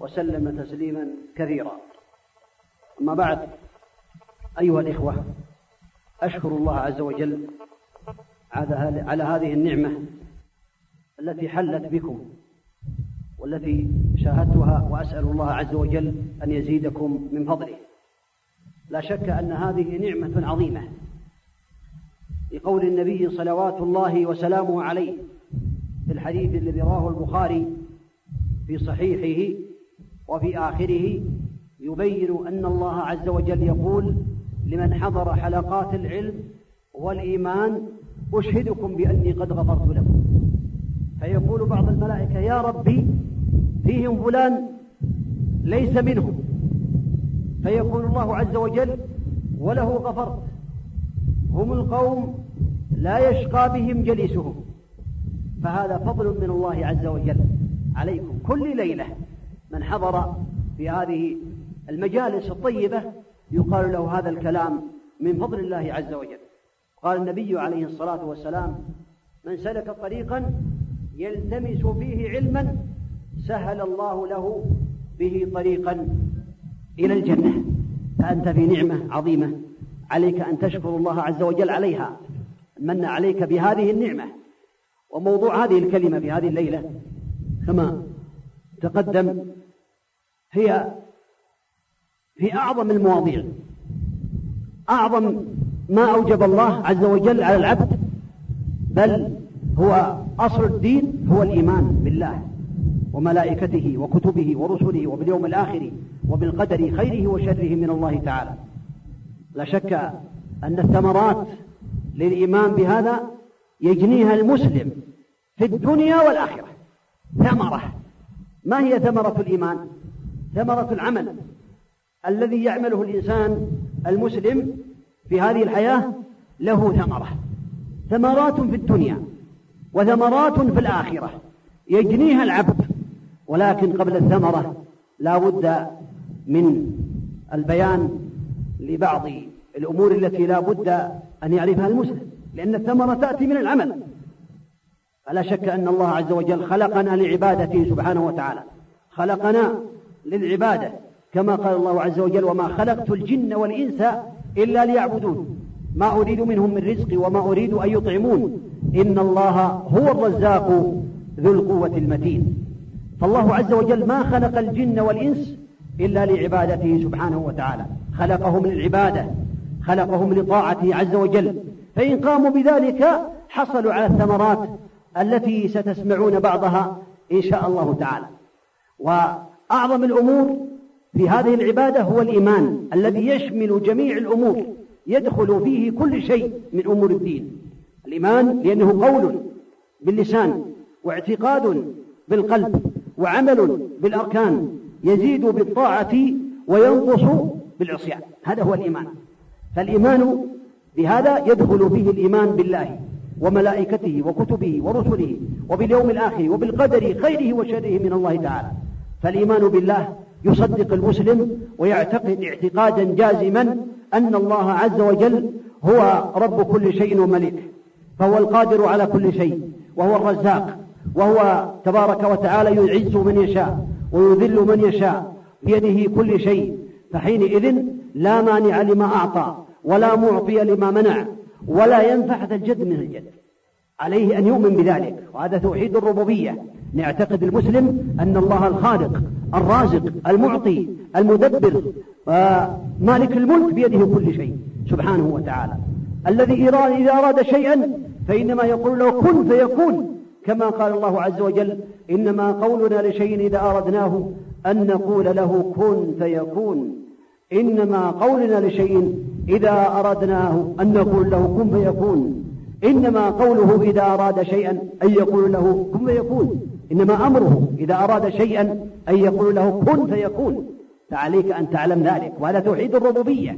وسلم تسليما كثيرا أما بعد أيها الإخوة أشكر الله عز وجل على هذه النعمة التي حلت بكم والتي شاهدتها وأسأل الله عز وجل أن يزيدكم من فضله. لا شك أن هذه نعمة عظيمة. لقول النبي صلوات الله وسلامه عليه في الحديث الذي رواه البخاري في صحيحه وفي آخره يبين أن الله عز وجل يقول لمن حضر حلقات العلم والإيمان أشهدكم بأني قد غفرت لكم. فيقول بعض الملائكة يا ربي فيهم فلان ليس منهم. فيقول الله عز وجل وله غفرت. هم القوم لا يشقى بهم جليسهم. فهذا فضل من الله عز وجل عليكم كل ليلة. من حضر في هذه المجالس الطيبة يقال له هذا الكلام من فضل الله عز وجل. قال النبي عليه الصلاة والسلام من سلك طريقا يلتمس فيه علما سهل الله له به طريقا إلى الجنة. فأنت في نعمة عظيمة عليك أن تشكر الله عز وجل عليها. من عليك بهذه النعمة وموضوع هذه الكلمة في هذه الليلة كما تقدم هي في أعظم المواضيع. أعظم ما أوجب الله عز وجل على العبد بل هو أصل الدين هو الإيمان بالله وملائكته وكتبه ورسله وباليوم الآخر وبالقدر خيره وشره من الله تعالى. لا شك أن الثمرات للإيمان بهذا يجنيها المسلم في الدنيا والآخرة. ثمرة. ما هي ثمرة الإيمان؟ ثمرة العمل الذي يعمله الإنسان المسلم في هذه الحياة له ثمرة. ثمرات في الدنيا وثمرات في الآخرة. يجنيها العبد ولكن قبل الثمرة لا بد من البيان لبعض الأمور التي لا بد أن يعرفها المسلم لأن الثمرة تأتي من العمل. فلا شك أن الله عز وجل خلقنا لعبادته سبحانه وتعالى. خلقنا للعبادة كما قال الله عز وجل وما خلقت الجن والإنس إلا ليعبدون ما أريد منهم من رزق وما أريد أن يطعمون إن الله هو الرزاق ذو القوة المتين. فالله عز وجل ما خلق الجن والإنس إلا لعبادته سبحانه وتعالى. خلقهم للعبادة خلقهم لطاعته عز وجل. فإن قاموا بذلك حصلوا على الثمرات التي ستسمعون بعضها إن شاء الله تعالى. وأعظم الأمور في هذه العبادة هو الإيمان الذي يشمل جميع الأمور يدخل فيه كل شيء من أمور الدين. الإيمان لأنه قول باللسان واعتقاد بالقلب وعمل بالأركان يزيد بالطاعة وينقص بالعصيان. هذا هو الإيمان. فالإيمان بهذا يدخل فيه الإيمان بالله وملائكته وكتبه ورسله وباليوم الآخر وبالقدر خيره وشره من الله تعالى. فالإيمان بالله يصدق المسلم ويعتقد اعتقادا جازما أن الله عز وجل هو رب كل شيء ومليك فهو القادر على كل شيء وهو الرزاق وهو تبارك وتعالى يعز من يشاء ويذل من يشاء بيده كل شيء فحينئذ لا مانع لما أعطى ولا معطي لما منع ولا ينفع ذا الجد من الجد عليه أن يؤمن بذلك وهذا توحيد الربوبية. نعتقد المسلم أن الله الخالق الرازق المعطي المدبر مالك الملك بيده كل شيء سبحانه وتعالى. الذي إذا أراد شيئا فإنما يقول له كن فيكون. كما قال الله عز وجل إنما قولنا لشيء إذا أردناه أن نقول له كن فيكون. إنما قولنا لشيء إذا أردناه أن نقول له كن فيكون. إنما قوله إذا أراد شيئا أن يقول له كن فيكون. إنما أمره إذا أراد شيئا أن يقول له كن فيكون. فعليك أن تعلم ذلك وهذا توحيد الربوبية.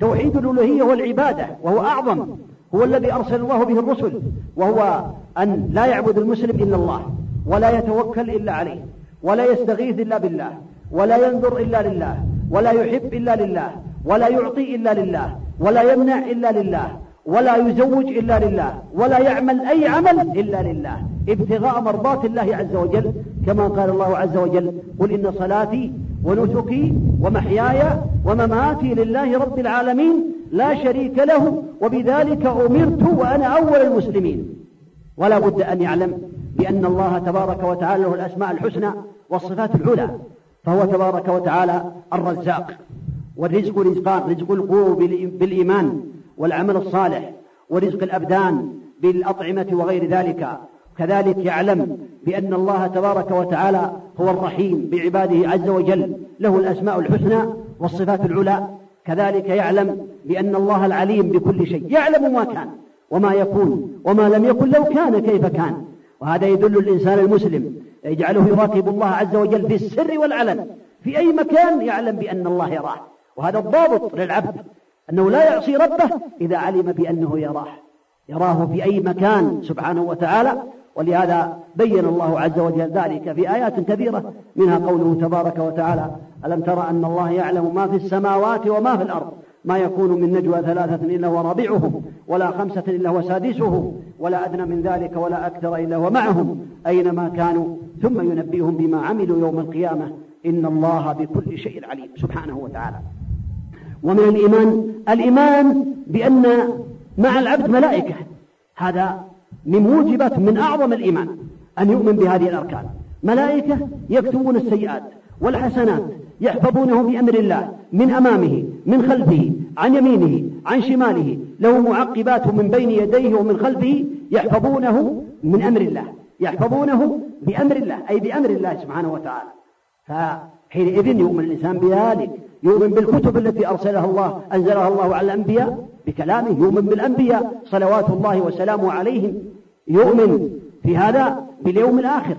توحيد الألوهية والعبادة وهو أعظم هو الذي أرسل الله به الرسل وهو أن لا يعبد المسلم إلا الله ولا يتوكل إلا عليه ولا يستغيث إلا بالله ولا ينظر إلا لله ولا يحب إلا لله ولا يعطي إلا لله ولا يمنع إلا لله ولا يزوج إلا لله ولا يعمل أي عمل إلا لله. ابتغاء مرضات الله عز وجل كما قال الله عز وجل قل إن صلاتي ونسكي ومحياي ومماتي لله رب العالمين لا شريك له وبذلك أمرت وأنا أول المسلمين. ولا بد أن يعلم بأن الله تبارك وتعالى له الأسماء الحسنى والصفات العلى فهو تبارك وتعالى الرزاق. والرزق رزقان رزق القلوب بالإيمان. والعمل الصالح ورزق الأبدان بالأطعمة وغير ذلك. كذلك يعلم بأن الله تبارك وتعالى هو الرحيم بعباده عز وجل. له الأسماء الحسنى والصفات العلى. كذلك يعلم بأن الله العليم بكل شيء. يعلم ما كان وما يكون وما لم يكن لو كان كيف كان. وهذا يدل الإنسان المسلم. يجعله يراقب الله عز وجل في السر والعلن. في أي مكان يعلم بأن الله يراه. وهذا الضابط للعبد. أنه لا يعصي ربه إذا علم بأنه يراه. يراه في أي مكان سبحانه وتعالى. ولهذا بين الله عز وجل ذلك في آيات كثيرة. منها قوله تبارك وتعالى ألم ترى أن الله يعلم ما في السماوات وما في الأرض؟ ما يكون من نجوى ثلاثة إلا ورابعهم ولا خمسة إلا وسادسه ولا أدنى من ذلك ولا أكثر إلا ومعهم أينما كانوا ثم ينبئهم بما عملوا يوم القيامة. إن الله بكل شيء عليم سبحانه وتعالى. ومن الإيمان؟ الإيمان بأن مع العبد ملائكة. هذا من موجبات من أعظم الإيمان أن يؤمن بهذه الأركان. ملائكة يكتبون السيئات والحسنات يحفظونه بأمر الله من أمامه من خلفه عن يمينه عن شماله. له معقبات من بين يديه ومن خلفه يحفظونه من أمر الله. يحفظونه بأمر الله أي بأمر الله سبحانه وتعالى. فحينئذ يؤمن الإنسان بذلك. يؤمن بالكتب التي أرسلها الله أنزلها الله على الأنبياء بكلامه يؤمن بالأنبياء صلوات الله وسلامه عليهم. يؤمن في هذا باليوم الآخر.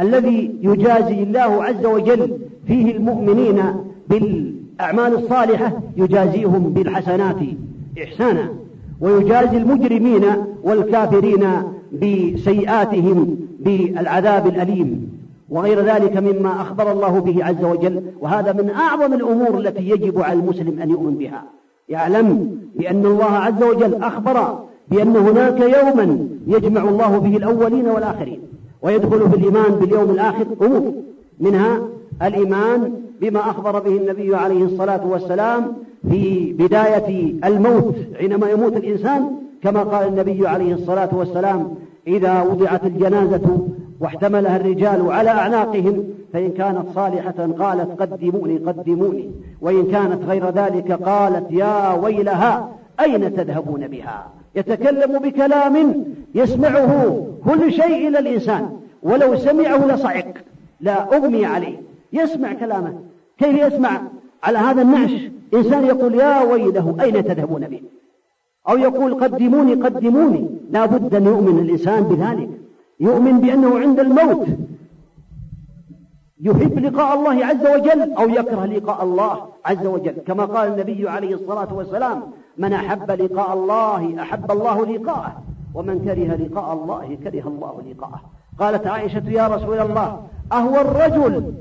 الذي يجازي الله عز وجل فيه المؤمنين بالأعمال الصالحة يجازيهم بالحسنات إحسانا. ويجازي المجرمين والكافرين بسيئاتهم بالعذاب الأليم. وغير ذلك مما أخبر الله به عز وجل وهذا من أعظم الأمور التي يجب على المسلم أن يؤمن بها. يعلم بأن الله عز وجل أخبر بأن هناك يوما يجمع الله به الأولين والآخرين ويدخل في الإيمان باليوم الآخر أمور منها الإيمان بما أخبر به النبي عليه الصلاة والسلام في بداية الموت. حينما يموت الإنسان كما قال النبي عليه الصلاة والسلام إذا وضعت الجنازة واحتملها الرجال على أعناقهم فإن كانت صالحة قالت قدموني قدموني. وإن كانت غير ذلك قالت يا ويلها أين تذهبون بها؟ يتكلم بكلام يسمعه كل شيء إلى الإنسان ولو سمعه لصعق. لا أغمي عليه. يسمع كلامه. كيف يسمع؟ على هذا النعش إنسان يقول يا ويله أين تذهبون به؟ أو يقول قدموني قدموني. لا بد أن يؤمن الإنسان بذلك. يؤمن بأنه عند الموت. يحب لقاء الله عز وجل أو يكره لقاء الله عز وجل. كما قال النبي عليه الصلاة والسلام من أحب لقاء الله أحب الله لقاءه ومن كره لقاء الله كره الله لقاءه. قالت عائشة يا رسول الله أهو الرجل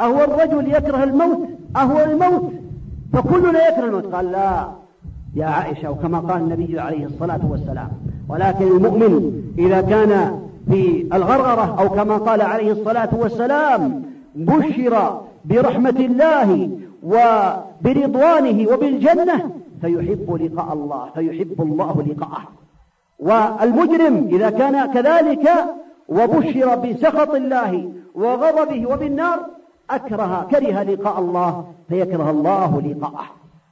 أهو الرجل يكره الموت أهو الموت فكلنا يكره الموت. قال لا يا عائشة. وكما قال النبي عليه الصلاة والسلام ولكن المؤمن إذا كان في الغرغرة أو كما قال عليه الصلاة والسلام بشر برحمة الله وبرضوانه وبالجنة فيحب لقاء الله فيحب الله لقاءه. والمجرم إذا كان كذلك وبشر بسخط الله وغضبه وبالنار أكره كره لقاء الله فيكره الله لقاءه.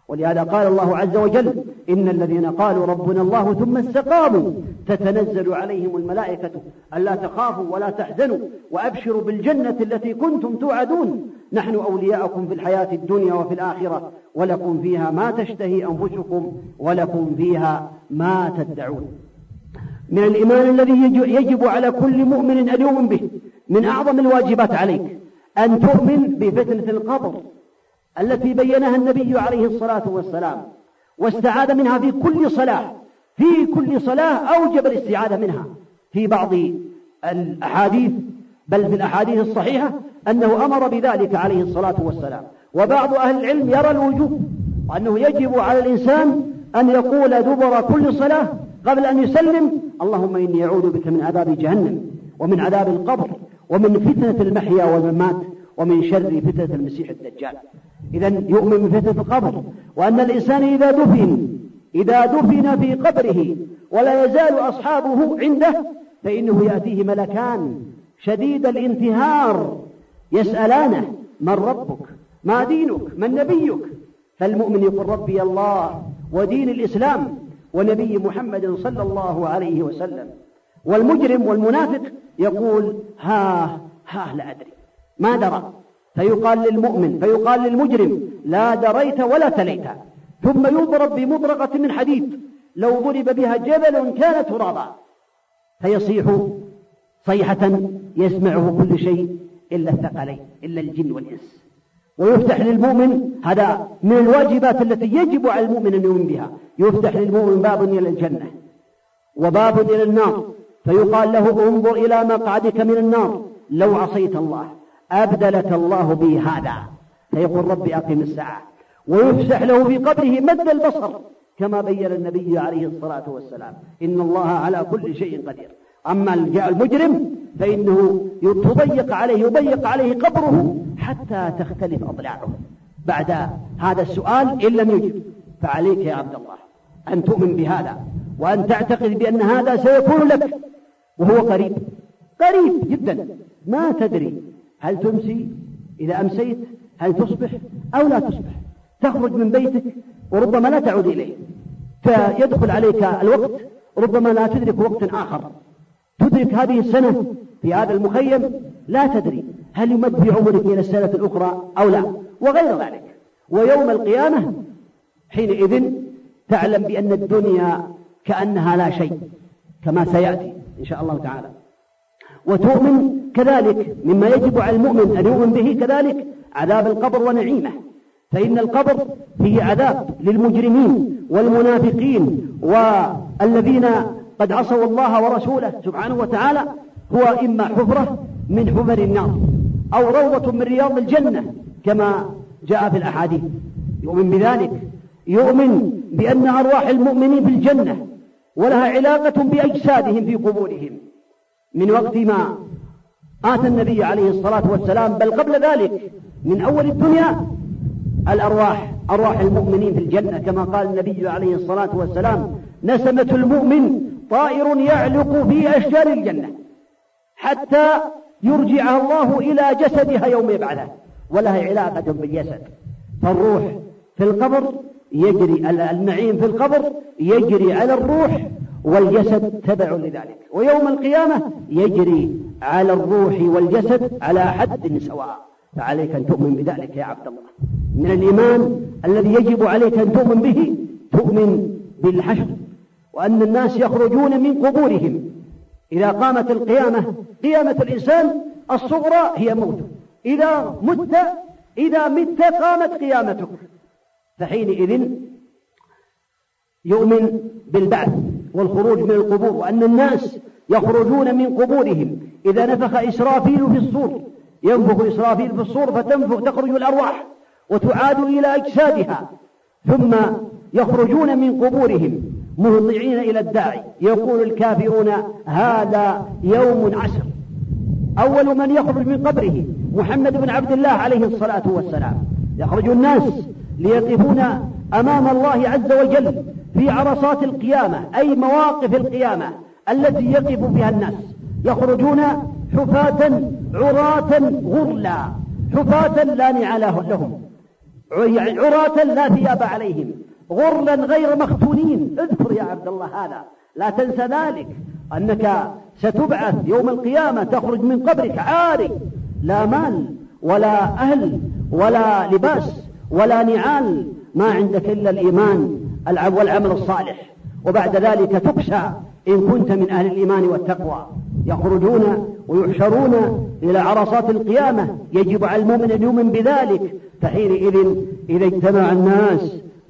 ولهذا قال الله عز وجل إن الذين قالوا ربنا الله ثم استقاموا تتنزل عليهم الملائكة ألا تخافوا ولا تحزنوا وأبشروا بالجنة التي كنتم توعدون. نحن أولياءكم في الحياة الدنيا وفي الآخرة ولكم فيها ما تشتهي أنفسكم ولكم فيها ما تدعون. من الإيمان الذي يجب على كل مؤمن أن يؤمن به من أعظم الواجبات عليك أن تؤمن بفتنة القبر. التي بينها النبي عليه الصلاة والسلام واستعاذ منها في كل صلاة في كل صلاة أوجب الاستعاذة منها. في بعض الأحاديث بل في الأحاديث الصحيحة أنه أمر بذلك عليه الصلاة والسلام. وبعض أهل العلم يرى الوجوب وأنه يجب على الإنسان أن يقول دبر كل صلاة قبل أن يسلم اللهم إني أعوذ بك من عذاب جهنم ومن عذاب القبر ومن فتنة المحيا والممات. ومن شر فتنة المسيح الدجال. إذا يؤمن بفتنة القبر وأن الإنسان إذا دفن إذا دفن في قبره ولا يزال أصحابه عنده فإنه يأتيه ملكان شديد الانتهار. يسألانه من ربك؟ ما دينك؟ من نبيك؟ فالمؤمن يقول ربي الله ودين الإسلام ونبي محمد صلى الله عليه وسلم. والمجرم والمنافق يقول ها ها لا أدري. ما درى. فيقال للمؤمن فيقال للمجرم لا دريت ولا تليت. ثم يضرب بمطرقة من حديد. لو ضرب بها جبل كان ترابا. فيصيح صيحة يسمعه كل شيء إلا الثقلين إلا الجن والإنس. ويفتح للمؤمن هذا من الواجبات التي يجب على المؤمن أن يؤمن بها. يفتح للمؤمن باب إلى الجنة وباب إلى النار. فيقال له انظر إلى مقعدك من النار. لو عصيت الله. أبدلك الله بي هذا. فيقول ربي أقم الساعة. ويفسح له في قبره مد البصر. كما بين النبي عليه الصلاة والسلام. إن الله على كل شيء قدير. أما المجرم فإنه تضيق عليه يضيق عليه قبره حتى تختلف أضلاعه. بعد هذا السؤال إن لم يجب. فعليك يا عبد الله أن تؤمن بهذا وأن تعتقد بأن هذا سيكون لك. وهو قريب. قريب جدا. ما تدري. هل تمسي إذا أمسيت؟ هل تصبح أو لا تصبح؟ تخرج من بيتك وربما لا تعود إليه. فيدخل عليك الوقت ربما لا تدرك وقت آخر. تدرك هذه السنة في هذا المخيم لا تدري هل يمد في عمرك إلى السنة الأخرى أو لا وغير ذلك. ويوم القيامة حينئذ تعلم بأن الدنيا كأنها لا شيء كما سيأتي إن شاء الله تعالى. وتؤمن كذلك مما يجب على المؤمن أن يؤمن به كذلك عذاب القبر ونعيمه. فإن القبر فيه عذاب للمجرمين والمنافقين والذين قد عصوا الله ورسوله سبحانه وتعالى هو إما حفرة من حفر النار أو روضة من رياض الجنة كما جاء في الأحاديث. يؤمن بذلك. يؤمن بأن أرواح المؤمنين في الجنة ولها علاقة بأجسادهم في قبورهم. من وقت ما آتى النبي عليه الصلاة والسلام بل قبل ذلك من أول الدنيا الأرواح أرواح المؤمنين في الجنة كما قال النبي عليه الصلاة والسلام نسمة المؤمن طائر يعلق في أشجار الجنة حتى يرجعها الله إلى جسدها يوم يبعثه ولها علاقة بالجسد. فالروح في القبر يجري النعيم في القبر يجري على الروح والجسد تبع لذلك. ويوم القيامة يجري على الروح والجسد على حد سواء. فعليك أن تؤمن بذلك يا عبد الله. من الإيمان الذي يجب عليك أن تؤمن به تؤمن بالحشر وأن الناس يخرجون من قبورهم. إذا قامت القيامة قيامة الإنسان الصغرى هي موت. إذا مت إذا مت قامت قيامتك فحينئذ يؤمن بالبعث. والخروج من القبور وأن الناس يخرجون من قبورهم. إذا نفخ إسرافيل في الصور ينفخ إسرافيل في الصور فتنفخ تخرج الأرواح وتعاد إلى أجسادها. ثم يخرجون من قبورهم مهطعين إلى الداعي. يقول الكافرون هذا يوم عسر. أول من يخرج من قبره محمد بن عبد الله عليه الصلاة والسلام. يخرج الناس ليقفون أمام الله عز وجل في عرصات القيامة أي مواقف القيامة التي يقف فيها الناس. يخرجون حفاة عراة غرلا حفاة لا نعال لهم. يعني عراة لا ثياب عليهم غرلا غير مختونين. اذكر يا عبد الله هذا. لا تنسى ذلك أنك ستبعث يوم القيامة تخرج من قبرك عاري لا مال ولا أهل ولا لباس ولا نعال ما عندك إلا الإيمان. والعمل الصالح. وبعد ذلك تكسى إن كنت من أهل الإيمان والتقوى. يخرجون ويحشرون إلى عرصات القيامة. يجب على المؤمن أن يؤمن بذلك. فحينئذ إذا اجتمع الناس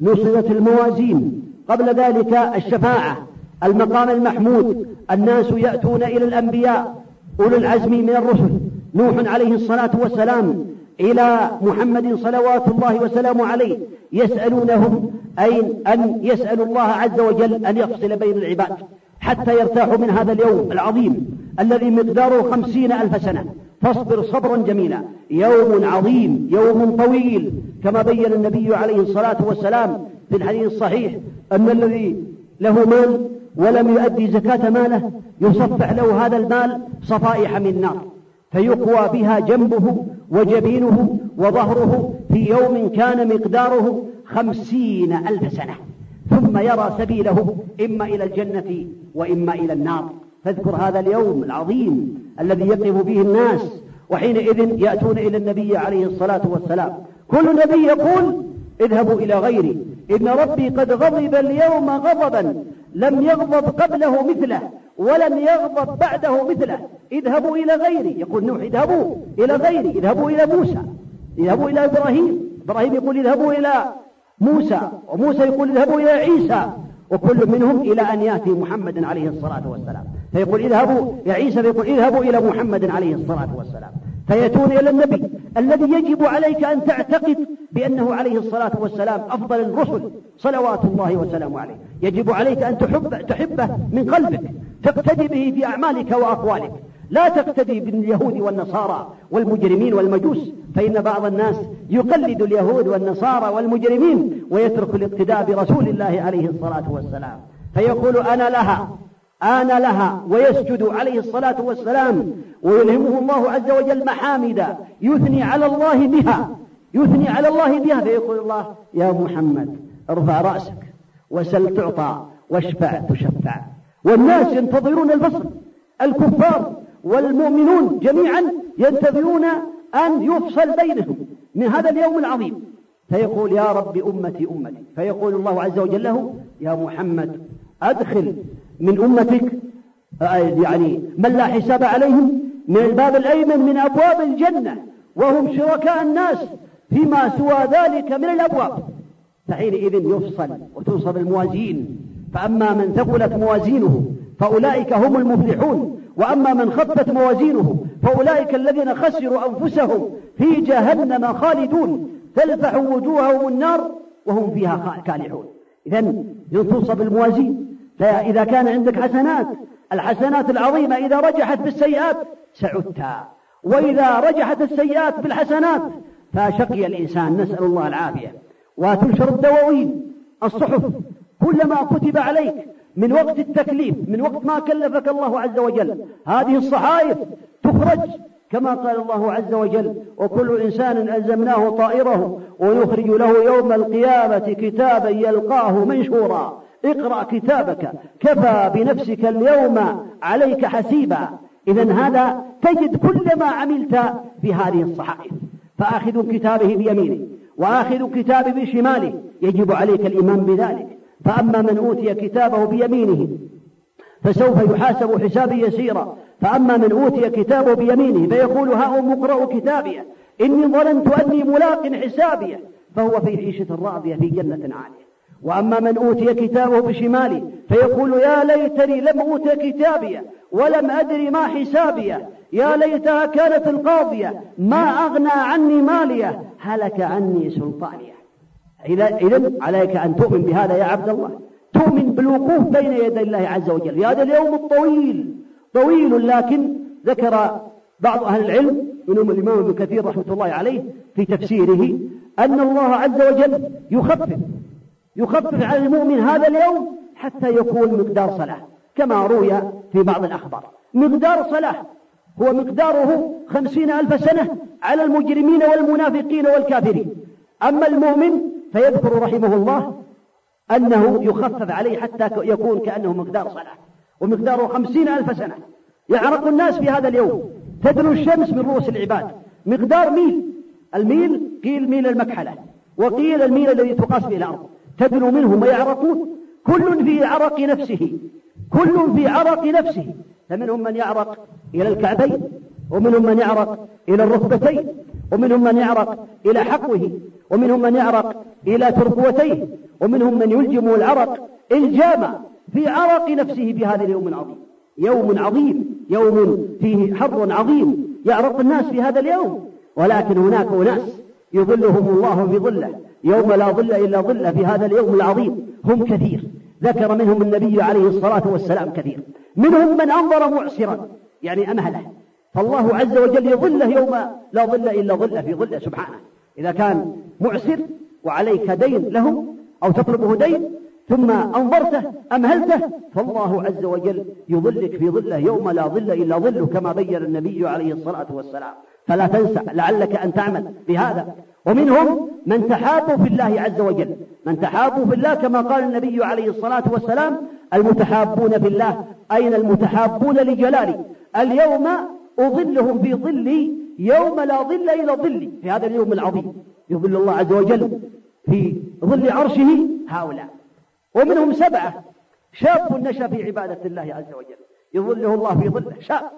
نصبت الموازين. قبل ذلك الشفاعة المقام المحمود. الناس يأتون إلى الأنبياء أولو العزم من الرسل. نوح عليه الصلاة والسلام إلى محمد صلوات الله وسلامه عليه يسألونهم أين أن يسألوا الله عز وجل أن يفصل بين العباد حتى يرتاحوا من هذا اليوم العظيم الذي مقداره خمسين ألف سنة. فاصبر صبرا جميلا. يوم عظيم يوم طويل. كما بين النبي عليه الصلاة والسلام في الحديث الصحيح أن الذي له مال ولم يؤدي زكاة ماله يصفح له هذا المال صفائح من نار. فيقوى بها جنبه وجبينه وظهره في يوم كان مقداره خمسين ألف سنة. ثم يرى سبيله إما إلى الجنة وإما إلى النار. فاذكر هذا اليوم العظيم الذي يقف به الناس وحينئذ يأتون إلى النبي عليه الصلاة والسلام. كل نبي يقول اذهبوا إلى غيري إن ربي قد غضب اليوم غضبا. لم يغضب قبله مثله ولن يغضب بعده مثله. اذهبوا إلى غيري. يقول نوح اذهبوا إلى غيري. اذهبوا إلى موسى. اذهبوا إلى إبراهيم. إبراهيم يقول اذهبوا إلى موسى. وموسى يقول اذهبوا إلى عيسى. وكل منهم إلى أن يأتي محمد عليه الصلاة والسلام. فيقول اذهبوا يا عيسى فيقول اذهبوا إلى محمد عليه الصلاة والسلام. فيأتون إلى النبي. الذي يجب عليك أن تعتقد بأنه عليه الصلاة والسلام أفضل الرسل صلوات الله وسلامه عليه. يجب عليك أن تحب تحبه من قلبك تقتدي به في أعمالك وأقوالك. لا تقتدي باليهود والنصارى والمجرمين والمجوس فإن بعض الناس يقلد اليهود والنصارى والمجرمين ويترك الاقتداء برسول الله عليه الصلاة والسلام. فيقول أنا لها. آن لها ويسجد عليه الصلاة والسلام ويلهمه الله عز وجل محامد يثني على الله بها. يثني على الله بها. فيقول الله يا محمد ارفع رأسك وسل تعطى واشفع تشفع. والناس ينتظرون الفصل الكفار والمؤمنون جميعا ينتظرون أن يفصل بينهم من هذا اليوم العظيم. فيقول يا رب أمتي أمتي. فيقول الله عز وجل له يا محمد أدخل من أمتك يعني من لا حساب عليهم من الباب الأيمن من أبواب الجنة وهم شركاء الناس فيما سوى ذلك من الأبواب. فحينئذ يفصل وتنصب الموازين. فأما من ثقلت موازينه فأولئك هم المفلحون وأما من خفت موازينه فأولئك الذين خسروا أنفسهم في جهنم خالدون. تلفح وجوههم النار وهم فيها كالحون إذا تنصب الموازين. فإذا كان عندك حسنات الحسنات العظيمة إذا رجحت بالسيئات سعدتا وإذا رجحت السيئات بالحسنات فشقي الإنسان. نسأل الله العافية. وتنشر الدواوين الصحف كلما كتب عليك من وقت التكليف من وقت ما كلفك الله عز وجل. هذه الصحائف تخرج كما قال الله عز وجل وكل إنسان ألزمناه طائره ونخرج له يوم القيامة كتابا يلقاه منشورا. اقرأ كتابك. كفى بنفسك اليوم عليك حسيبا. إذا هذا تجد كل ما عملت في هذه الصحائف. فآخذ كتابه بيمينه وآخذ كتابه بشماله. يجب عليك الإيمان بذلك. فأما من أوتي كتابه بيمينه فسوف يحاسب حسابا يسيرا. فأما من أوتي كتابه بيمينه فيقول هاؤم اقرأوا كتابي. إني ظننت أني ملاق حسابي. فهو في عيشة راضية في جنة عالية. وأما من أوتي كتابه بشماله فيقول يا ليتني لم أوت كتابي ولم أدري ما حسابي يا ليتها كانت القاضية. ما أغنى عني مالية. هلك عني سلطانية. إذا عليك أن تؤمن بهذا يا عبد الله. تؤمن بالوقوف بين يدي الله عز وجل. هذا اليوم الطويل. طويل لكن ذكر بعض أهل العلم منهم الإمام ابن كثير رحمة الله عليه في تفسيره أن الله عز وجل يخفف يخفف على المؤمن هذا اليوم حتى يكون مقدار صلاة كما روي في بعض الأخبار. مقدار صلاة هو مقداره خمسين ألف سنة على المجرمين والمنافقين والكافرين. أما المؤمن فيذكر رحمه الله أنه يخفف عليه حتى يكون كأنه مقدار صلاة. ومقداره خمسين ألف سنة. يعرق الناس في هذا اليوم. تدنو الشمس من رؤوس العباد. مقدار ميل. الميل قيل ميل المكحلة. وقيل الميل الذي تقاس به الأرض. تدنو منهم ويعرقون كل في عرق نفسه. كل في عرق نفسه. فمنهم من يعرق إلى الكعبين ومنهم من يعرق إلى الركبتين ومنهم من يعرق إلى حقوه ومنهم من يعرق إلى ترقوتيه ومنهم من يلجم العرق الجام في عرق نفسه بهذا اليوم العظيم. يوم عظيم. يوم فيه حر عظيم. يعرق الناس في هذا اليوم. ولكن هناك أناس يظلهم الله في ظله. يوم لا ظل إلا ظله في هذا اليوم العظيم. هم كثير. ذكر منهم النبي عليه الصلاة والسلام كثير. منهم من أنظر معسرا يعني أمهله. فالله عز وجل يظله يوم لا ظل إلا ظله في ظله سبحانه. إذا كان معسر وعليك دين له أو تطلبه دين ثم أنظرته أمهلته فالله عز وجل يظلك في ظله يوم لا ظل إلا ظله كما بين النبي عليه الصلاة والسلام. فلا تنسى لعلك أن تعمل بهذا. ومنهم من تحابوا في الله عز وجل. من تحابوا في الله كما قال النبي عليه الصلاة والسلام المتحابون في الله أين المتحابون لجلالي؟ اليوم أظلهم في ظلي يوم لا ظل إلى ظلي. في هذا اليوم العظيم يظل الله عز وجل في ظل عرشه هؤلاء. ومنهم سبعة شاب نشأ في عبادة الله عز وجل. يظله الله في ظله شاب.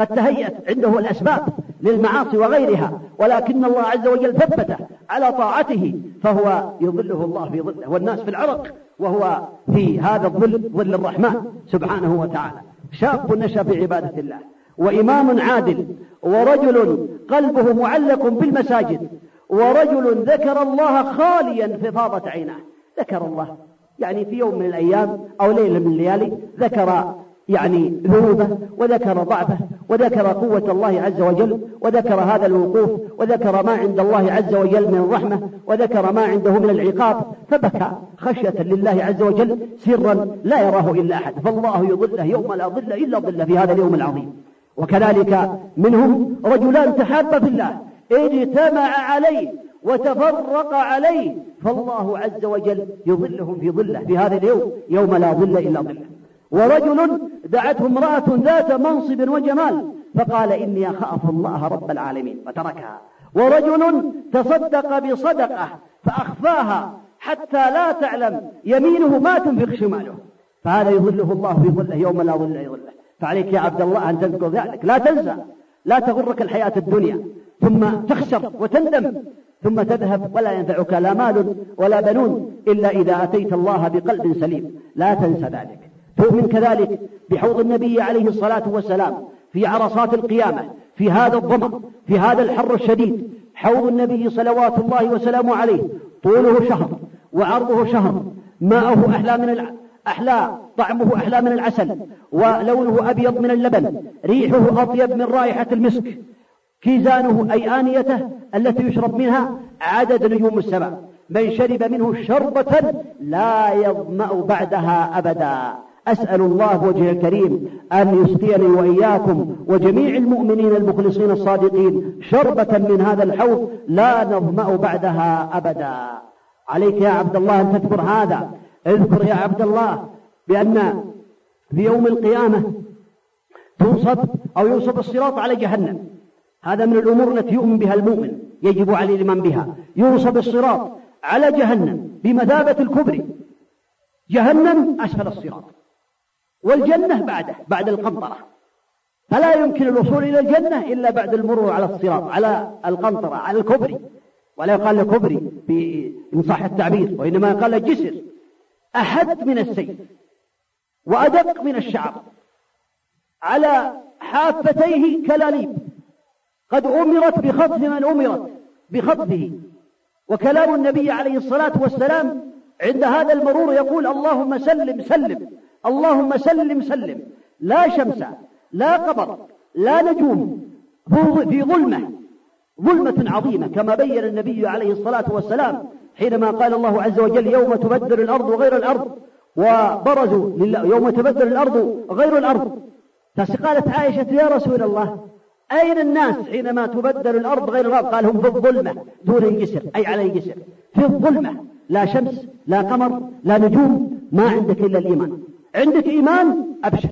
قد تهيأت عنده الأسباب للمعاصي وغيرها ولكن الله عز وجل ثبته على طاعته فهو يظله الله في ظله والناس في العرق وهو في هذا الظل ظل الرحمن سبحانه وتعالى. شاب نشأ في عبادة الله وإمام عادل ورجل قلبه معلق بالمساجد ورجل ذكر الله خاليا في فاضت عيناه. ذكر الله يعني في يوم من الأيام أو ليلة من الليالي ذكر يعني ذنوبه وذكر ضعفه وذكر قوة الله عز وجل وذكر هذا الوقوف وذكر ما عند الله عز وجل من الرحمة وذكر ما عنده من العقاب فبكى خشية لله عز وجل سرا لا يراه إلا أحد. فالله يظله يوم لا ظل إلا ظل في هذا اليوم العظيم. وكذلك منهم رجلان تحابا في الله اجتمع عليه وتفرق عليه فالله عز وجل يظلهم في ظله في هذا اليوم يوم لا ظل إلا ظله ورجل دعته امرأة ذات منصب وجمال فقال إني أخاف الله رب العالمين وتركها ورجل تصدق بصدقة فأخفاها حتى لا تعلم يمينه ما تنفق شماله فهذا يظله الله في ظله يوم لا ظل إلا ظله فعليك يا عبد الله أن تذكر ذلك. لا تنسى لا تغرك الحياة الدنيا. ثم تخسر وتندم ثم تذهب ولا ينفعك لا مال ولا بنون إلا إذا أتيت الله بقلب سليم. لا تنسى ذلك. تؤمن كذلك بحوض النبي عليه الصلاة والسلام في عرصات القيامة في هذا الظمأ في هذا الحر الشديد. حوض النبي صلوات الله وسلامه عليه طوله شهر وعرضه شهر ماءه أحلى من أحلى طعمه أحلى من العسل ولونه أبيض من اللبن ريحه أطيب من رائحة المسك. كيزانه أي آنيته التي يشرب منها عدد نجوم السماء. من شرب منه شربة لا يظمأ بعدها أبدا. أسأل الله وجه الكريم أن يسقيني وإياكم وجميع المؤمنين المخلصين الصادقين شربة من هذا الحوض لا نظمأ بعدها أبدا. عليك يا عبد الله أن تذكر هذا. اذكر يا عبد الله بأن في يوم القيامة تنصب أو ينصب الصراط على جهنم. هذا من الأمور التي يؤمن بها المؤمن يجب عليه الإيمان بها. ينصب الصراط على جهنم بمثابة الكبر. جهنم أسفل الصراط. والجنة بعده بعد القنطرة. فلا يمكن الوصول إلى الجنة إلا بعد المرور على الصراط على القنطرة على الكبري ولا يقال الكبري إن صح التعبير وإنما يقال الجسر أحد من السيف وأدق من الشعر. على حافتيه كلاليب. قد أمرت بخطف من أمرت بخطفه وكلام النبي عليه الصلاة والسلام عند هذا المرور يقول اللهم سلم سلم. اللهم سلم سلم. لا شمس لا قمر لا نجوم. في ظلمة. ظلمة عظيمة كما بين النبي عليه الصلاة والسلام حينما قال الله عز وجل يوم تبدل الأرض غير الأرض وبرزوا لله يوم تبدل الأرض غير الأرض. فقالت عائشة يا رسول الله أين الناس حينما تبدل الأرض غير الأرض؟ قال هم في الظلمة دون الجسر أي على الجسر. في الظلمة لا شمس لا قمر لا نجوم ما عندك إلا الإيمان. عندك إيمان؟ أبشر.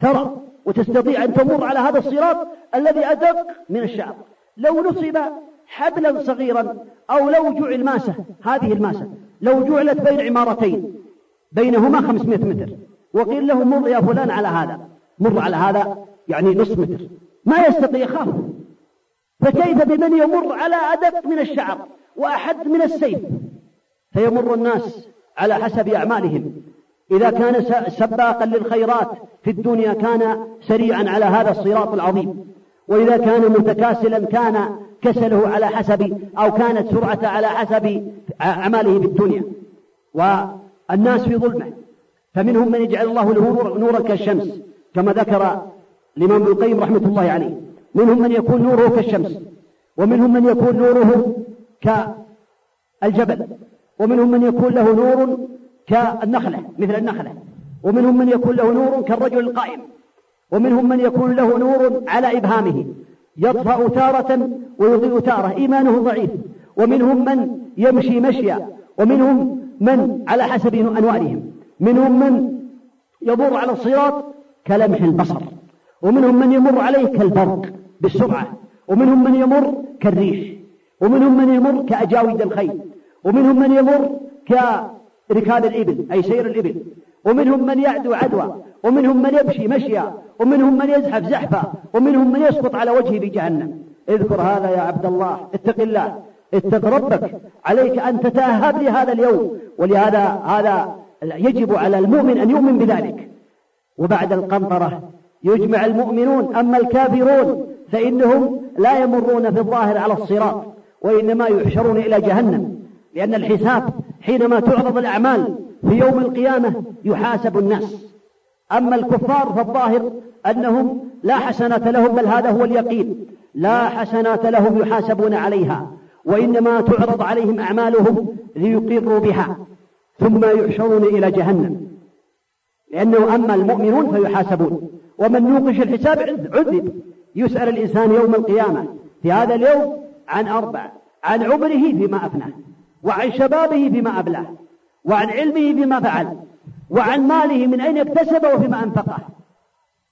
ترى وتستطيع أن تمر على هذا الصراط الذي أدق من الشعر. لو نصب حبلا صغيرا أو لو جعل ماسة هذه الماسة لو جعلت بين عمارتين بينهما خمسمائة متر وقيل له مر يا فلان على هذا. مر على هذا يعني نصف متر. ما يستطيع يخاف فكيف بمن يمر على أدق من الشعر وأحد من السيف؟ فيمر الناس على حسب أعمالهم. إذا كان سباقا للخيرات في الدنيا كان سريعا على هذا الصراط العظيم. وإذا كان متكاسلا كان كسله على حسب أو كانت سرعته على حسب أعماله في الدنيا. والناس في ظلمة. فمنهم من يجعل الله له نورا كالشمس كما ذكر الإمام ابن القيم رحمة الله عليه. منهم من يكون نوره كالشمس ومنهم من يكون نوره كالجبل ومنهم من يكون له نور كالنخلة مثل النخلة. ومنهم من يكون له نور كالرجل القائم. ومنهم من يكون له نور على إبهامه. يطفأ تارة ويضيء تارة إيمانه ضعيف. ومنهم من يمشي مشيا. ومنهم من على حسب أنوارهم. منهم من يمر على الصراط كلمح البصر. ومنهم من يمر عليه كالبرق بالسرعة. ومنهم من يمر كالريح. ومنهم من يمر كأجاويد الخيل. ومنهم من يمر كركاب الإبل أي سير الإبل. ومنهم من يعدو عدوى ومنهم من يمشي مشيا ومنهم من يزحف زحفا ومنهم من يسقط على وجهه بجهنم. اذكر هذا يا عبد الله اتق الله اتق ربك. عليك أن تتأهب لهذا اليوم ولهذا هذا يجب على المؤمن أن يؤمن بذلك. وبعد القنطرة يجمع المؤمنون أما الكافرون فإنهم لا يمرون في الظاهر على الصراط وإنما يحشرون إلى جهنم لأن الحساب حينما تعرض الأعمال في يوم القيامة يحاسب الناس. أما الكفار فالظاهر أنهم لا حسنة لهم بل هذا هو اليقين. لا حسنات لهم يحاسبون عليها وإنما تعرض عليهم أعمالهم ليقروا بها ثم يحشرون إلى جهنم. لأنه أما المؤمنون فيحاسبون. ومن يوقش الحساب عذب يسأل الإنسان يوم القيامة في هذا اليوم عن أربع عن عمره فيما أفناه وعن شبابه فيما أبلاه وعن علمه فيما فعل وعن ماله من أين اكتسب وفيما أنفقه.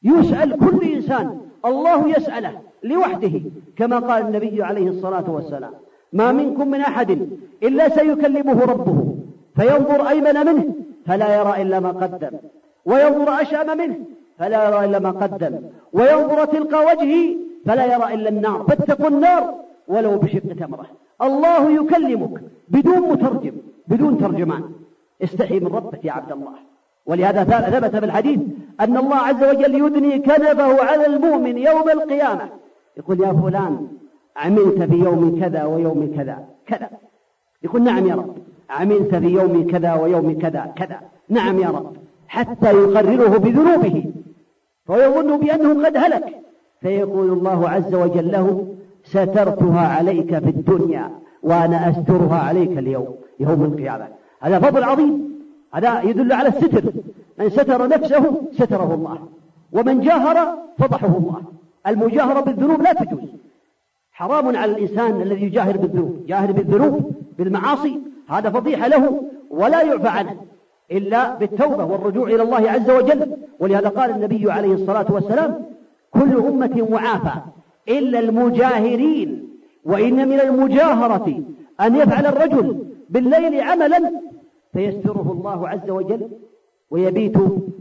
يسأل كل إنسان الله يسأله لوحده كما قال النبي عليه الصلاة والسلام ما منكم من أحد إلا سيكلمه ربه فينظر أيمن منه فلا يرى إلا ما قدم وينظر أشأم منه فلا يرى إلا ما قدم وينظر تلقى وجهه فلا يرى إلا النار فاتقوا النار ولو بشق تمرة الله يكلمك بدون مترجم بدون ترجمان. استحي من ربك يا عبد الله. ولهذا ثبت في الحديث أن الله عز وجل يدني كنفه على المؤمن يوم القيامة. يقول يا فلان عملت في يوم كذا ويوم كذا كذا. يقول نعم يا رب. عملت في يوم كذا ويوم كذا كذا. نعم يا رب. حتى يقرره بذنوبه فيظن بأنه قد هلك. فيقول الله عز وجل له سترتها عليك في الدنيا وأنا أسترها عليك اليوم يوم القيامة. هذا فضل عظيم. هذا يدل على الستر. من ستر نفسه ستره الله. ومن جاهر فضحه الله. المجاهرة بالذنوب لا تجوز. حرام على الإنسان الذي يجاهر بالذنوب. جاهر بالذنوب بالمعاصي. هذا فضيحة له ولا يعفى عنه. إلا بالتوبة والرجوع إلى الله عز وجل. ولهذا قال النبي عليه الصلاة والسلام كل أمة معافى إلا المجاهرين. وإن من المجاهرة أن يفعل الرجل بالليل عملا فيستره الله عز وجل ويبيت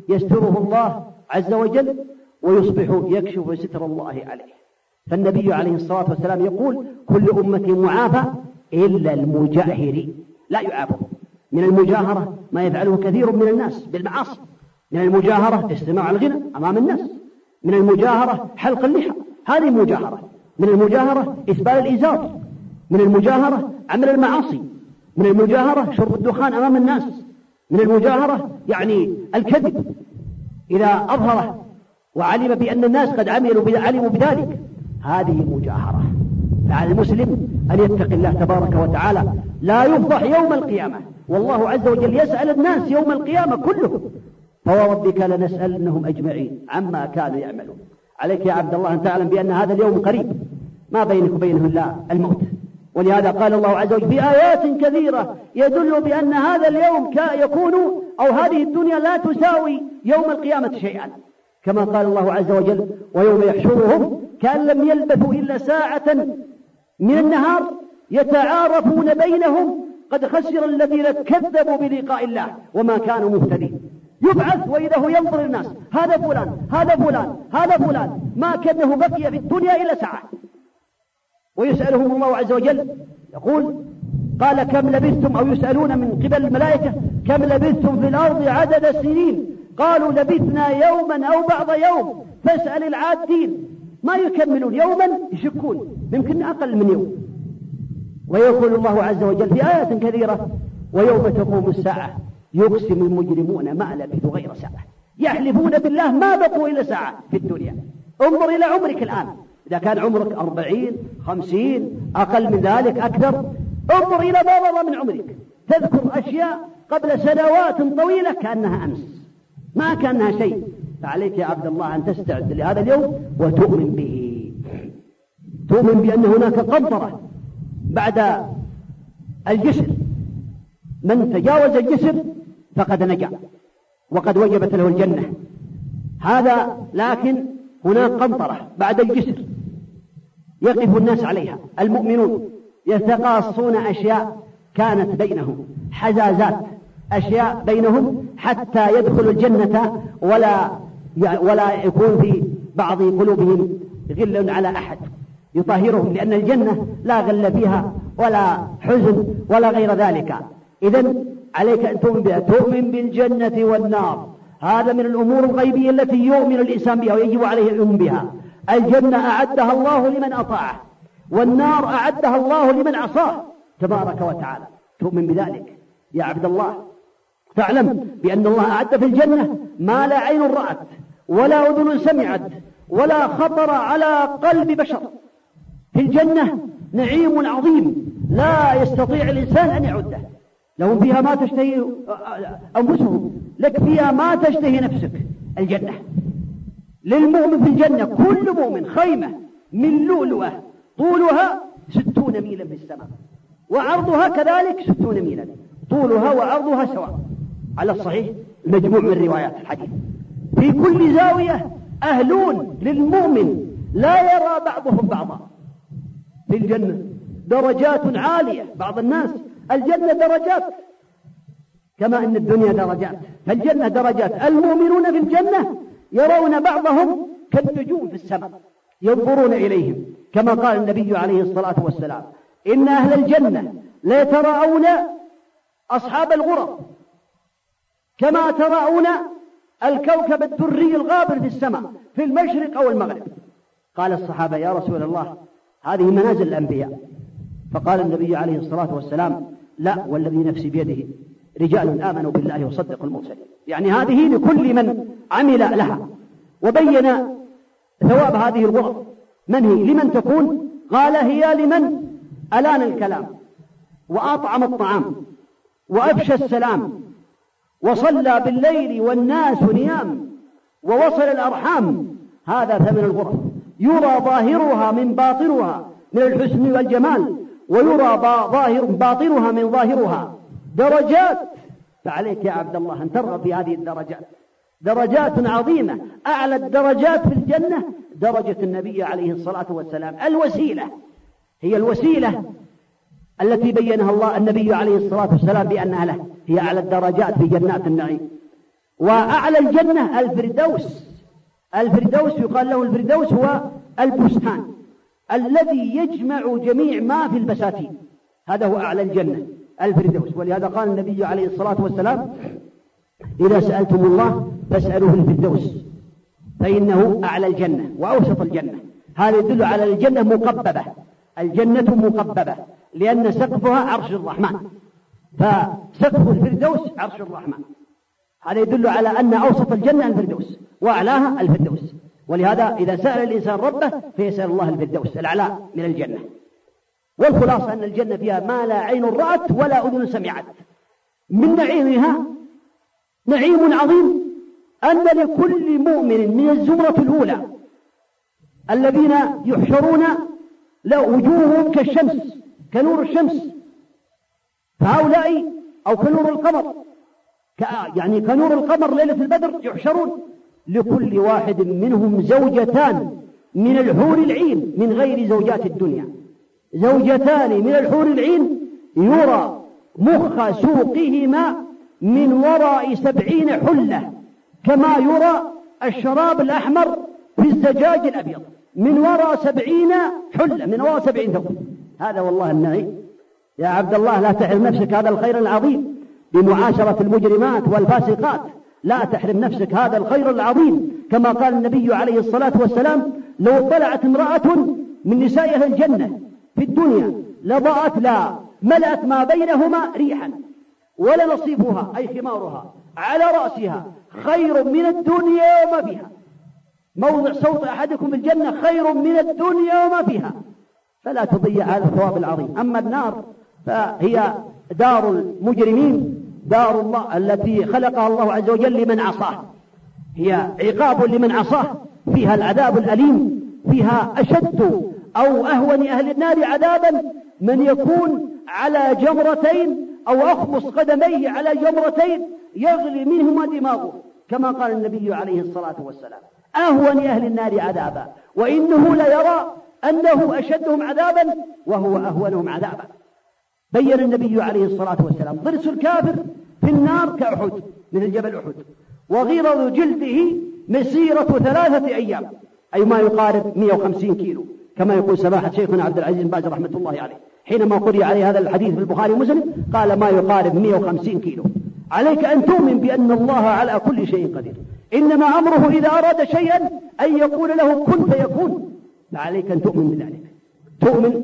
يستره الله عز وجل ويصبح يكشف ستر الله عليه. فالنبي عليه الصلاة والسلام يقول كل أمة معافى إلا المجاهرين لا يعافون من المجاهرة ما يفعله كثير من الناس بالمعاصي. من المجاهرة استماع الغنى أمام الناس. من المجاهرة حلق اللحى. هذه مجاهرة. من المجاهرة إسبال الإزار. من المجاهرة عمل المعاصي. من المجاهرة شرب الدخان أمام الناس. من المجاهرة يعني الكذب. إذا أظهره وعلم بأن الناس قد عملوا علموا بذلك هذه مجاهرة. فعلى المسلم أن يتقي الله تبارك وتعالى. لا يفضح يوم القيامة. والله عز وجل يسأل الناس يوم القيامة كلهم. فوربك لنسألنهم أجمعين عما كانوا يعملون. عليك يا عبد الله أن تعلم بأن هذا اليوم قريب. ما بينك وبينه إلا الموت. ولهذا قال الله عز وجل في آيات كثيرة يدل بأن هذا اليوم يكون أو هذه الدنيا لا تساوي يوم القيامة شيئا. كما قال الله عز وجل ويوم يحشرهم كأن لم يلبثوا إلا ساعة من النهار يتعارفون بينهم قد خسر الذين كذبوا بلقاء الله وما كانوا مهتدين. يبعث وإذا هو ينظر الناس. هذا فلان هذا فلان هذا فلان. ما كأنه بقي في الدنيا إلا ساعة. ويسألهم الله عز وجل يقول قال كم لبثتم أو يسألون من قبل الملائكة كم لبثتم في الأرض عدد السنين قالوا لبثنا يوما أو بعض يوم. فاسأل العادين. ما يكملون يوما يشكون يمكن أقل من يوم. ويقول الله عز وجل في آيات كثيرة ويوم تقوم الساعة. يقسم المجرمون ما لبثوا غير ساعة. يحلفون بالله ما بقوا إلا ساعة في الدنيا. انظر إلى عمرك الآن. إذا كان عمرك أربعين خمسين أقل من ذلك أكثر. انظر إلى ما مضى من عمرك. تذكر أشياء قبل سنوات طويلة كأنها أمس. ما كأنها شيء. فعليك يا عبد الله أن تستعد لهذا اليوم وتؤمن به. تؤمن بأن هناك قنطرة بعد الجسر. من تجاوز الجسر فقد نجا وقد وجبت له الجنة. هذا لكن هناك قنطرة بعد الجسر يقف الناس عليها. المؤمنون يتقاصون أشياء كانت بينهم حزازات أشياء بينهم حتى يدخلوا الجنة ولا ولا يكون في بعض قلوبهم غل على أحد. يطهرهم لأن الجنة لا غل فيها ولا حزن ولا غير ذلك. إذا عليك أن تؤمن بها. تؤمن بالجنة والنار. هذا من الأمور الغيبية التي يؤمن الإنسان بها ويجب عليه أن بها. الجنة أعدها الله لمن أطاعه. والنار أعدها الله لمن عصاه. تبارك وتعالى. تؤمن بذلك. يا عبد الله تعلم بأن الله أعد في الجنة ما لا عين رأت ولا أذن سمعت ولا خطر على قلب بشر. في الجنة نعيم عظيم. لا يستطيع الإنسان أن يعده. لهم فيها ما تشتهي أنفسهم. لك فيها ما تشتهي نفسك. الجنة. للمؤمن في الجنة كل مؤمن خيمة من لؤلؤة طولها ستون ميلا في السماء. وعرضها كذلك ستون ميلا. طولها وعرضها سواء. على الصحيح المجموع من روايات الحديث. في كل زاوية أهلون للمؤمن. لا يرى بعضهم بعضا. في الجنة درجات عالية. بعض الناس الجنة درجات. كما أن الدنيا درجات. فالجنة درجات. المؤمنون في الجنة يرون بعضهم كالنجوم في السماء ينظرون إليهم. كما قال النبي عليه الصلاة والسلام إن أهل الجنة لا يتراءون أصحاب الغرف كما تراءون الكوكب الدري الغابر في السماء في المشرق أو المغرب قال الصحابة يا رسول الله هذه منازل الأنبياء. فقال النبي عليه الصلاة والسلام لا والذي نفسي بيده رجال آمنوا بالله وصدقوا المرسلين. يعني هذه لكل من عمل لها وبين ثواب هذه الغرف من هي؟ لمن تكون؟ قال هي لمن؟ ألان الكلام. وأطعم الطعام. وأفشى السلام. وصلى بالليل والناس نيام. ووصل الأرحام. هذا ثمن الغرف يرى ظاهرها من باطنها من الحسن والجمال. ويرى ظاهر باطنها من ظاهرها. درجات. فعليك يا عبد الله أن ترغب في هذه الدرجات. درجات عظيمة. أعلى الدرجات في الجنة درجة النبي عليه الصلاة والسلام. الوسيلة. هي الوسيلة التي بينها الله النبي عليه الصلاة والسلام بأنها له هي أعلى الدرجات في جنات النعيم. وأعلى الجنة الفردوس. الفردوس يقال له الفردوس هو البستان. الذي يجمع جميع ما في البساتين. هذا هو أعلى الجنة الفردوس. ولهذا قال النبي عليه الصلاة والسلام إذا سألتم الله فاسألوه الفردوس فإنه أعلى الجنة وأوسط الجنة. هذا يدل على الجنة مقببة الجنة مقببة لأن سقفها عرش الرحمن. فسقف الفردوس عرش الرحمن. هذا يدل على أن أوسط الجنة الفردوس وأعلاها الفردوس. ولهذا إذا سأل الإنسان ربه فيسأل الله الفردوس الأعلى من الجنة. والخلاصة أن الجنة فيها ما لا عين رأت ولا أذن سمعت. من نعيمها؟ نعيم عظيم أن لكل مؤمن من الزمرة الأولى الذين يحشرون وجوههم كالشمس كنور الشمس. فهؤلاء أو كنور القمر يعني كنور القمر ليلة البدر يحشرون. لكل واحد منهم زوجتان من الحور العين من غير زوجات الدنيا. زوجتان من الحور العين يرى مخ سوقهما من وراء سبعين حلة كما يرى الشراب الأحمر في الزجاج الأبيض من وراء سبعين حلة من وراء سبعين ثوب. هذا والله النعيم. يا عبد الله لا تحرم نفسك هذا الخير العظيم بمعاشرة المجرمات والفاسقات. لا تحرم نفسك هذا الخير العظيم. كما قال النبي عليه الصلاة والسلام لو طلعت امرأة من نساء أهل الجنة في الدنيا لضاءت لا ملأت ما بينهما ريحا ولنصيبها أي خمارها على رأسها خير من الدنيا وما فيها. موضع صوت أحدكم الجنة خير من الدنيا وما فيها. فلا تضيع هذا الثواب العظيم. أما النار فهي دار المجرمين. دار الله التي خلقها الله عز وجل لمن عصاه. هي عقاب لمن عصاه فيها العذاب الأليم فيها أشد أو أهون أهل النار عذابا من يكون على جمرتين أو أخمص قدميه على جمرتين يغلي منهما دماغه كما قال النبي عليه الصلاة والسلام. أهون أهل النار عذابا وإنه ليرى أنه أشدهم عذابا وهو أهونهم عذابا. بين النبي عليه الصلاة والسلام. ضرس الكافر في النار كأحد مثل جبل أحد. وغيرض جلده مسيرة ثلاثة أيام. أي ما يقارب 150 كيلو. كما يقول سماحة شيخنا عبد العزيز بن باز رحمة الله عليه. حينما قرئ عليه هذا الحديث في البخاري ومسلم قال ما يقارب 150 كيلو. عليك أن تؤمن بأن الله على كل شيء قدير. إنما أمره إذا أراد شيئا أن يقول له كن فيكون. فعليك أن تؤمن بذلك. تؤمن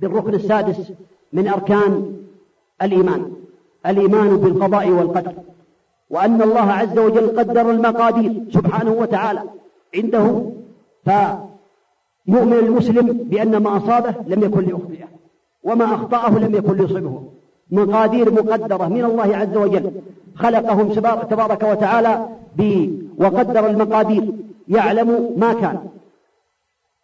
بالركن السادس من أركان الإيمان الإيمان بالقضاء والقدر وأن الله عز وجل قدر المقادير سبحانه وتعالى عنده فيؤمن المسلم بأن ما أصابه لم يكن ليخطئه وما أخطأه لم يكن ليصيبه. مقادير مقدرة من الله عز وجل خلقهم تبارك وتعالى وقدر المقادير يعلم ما كان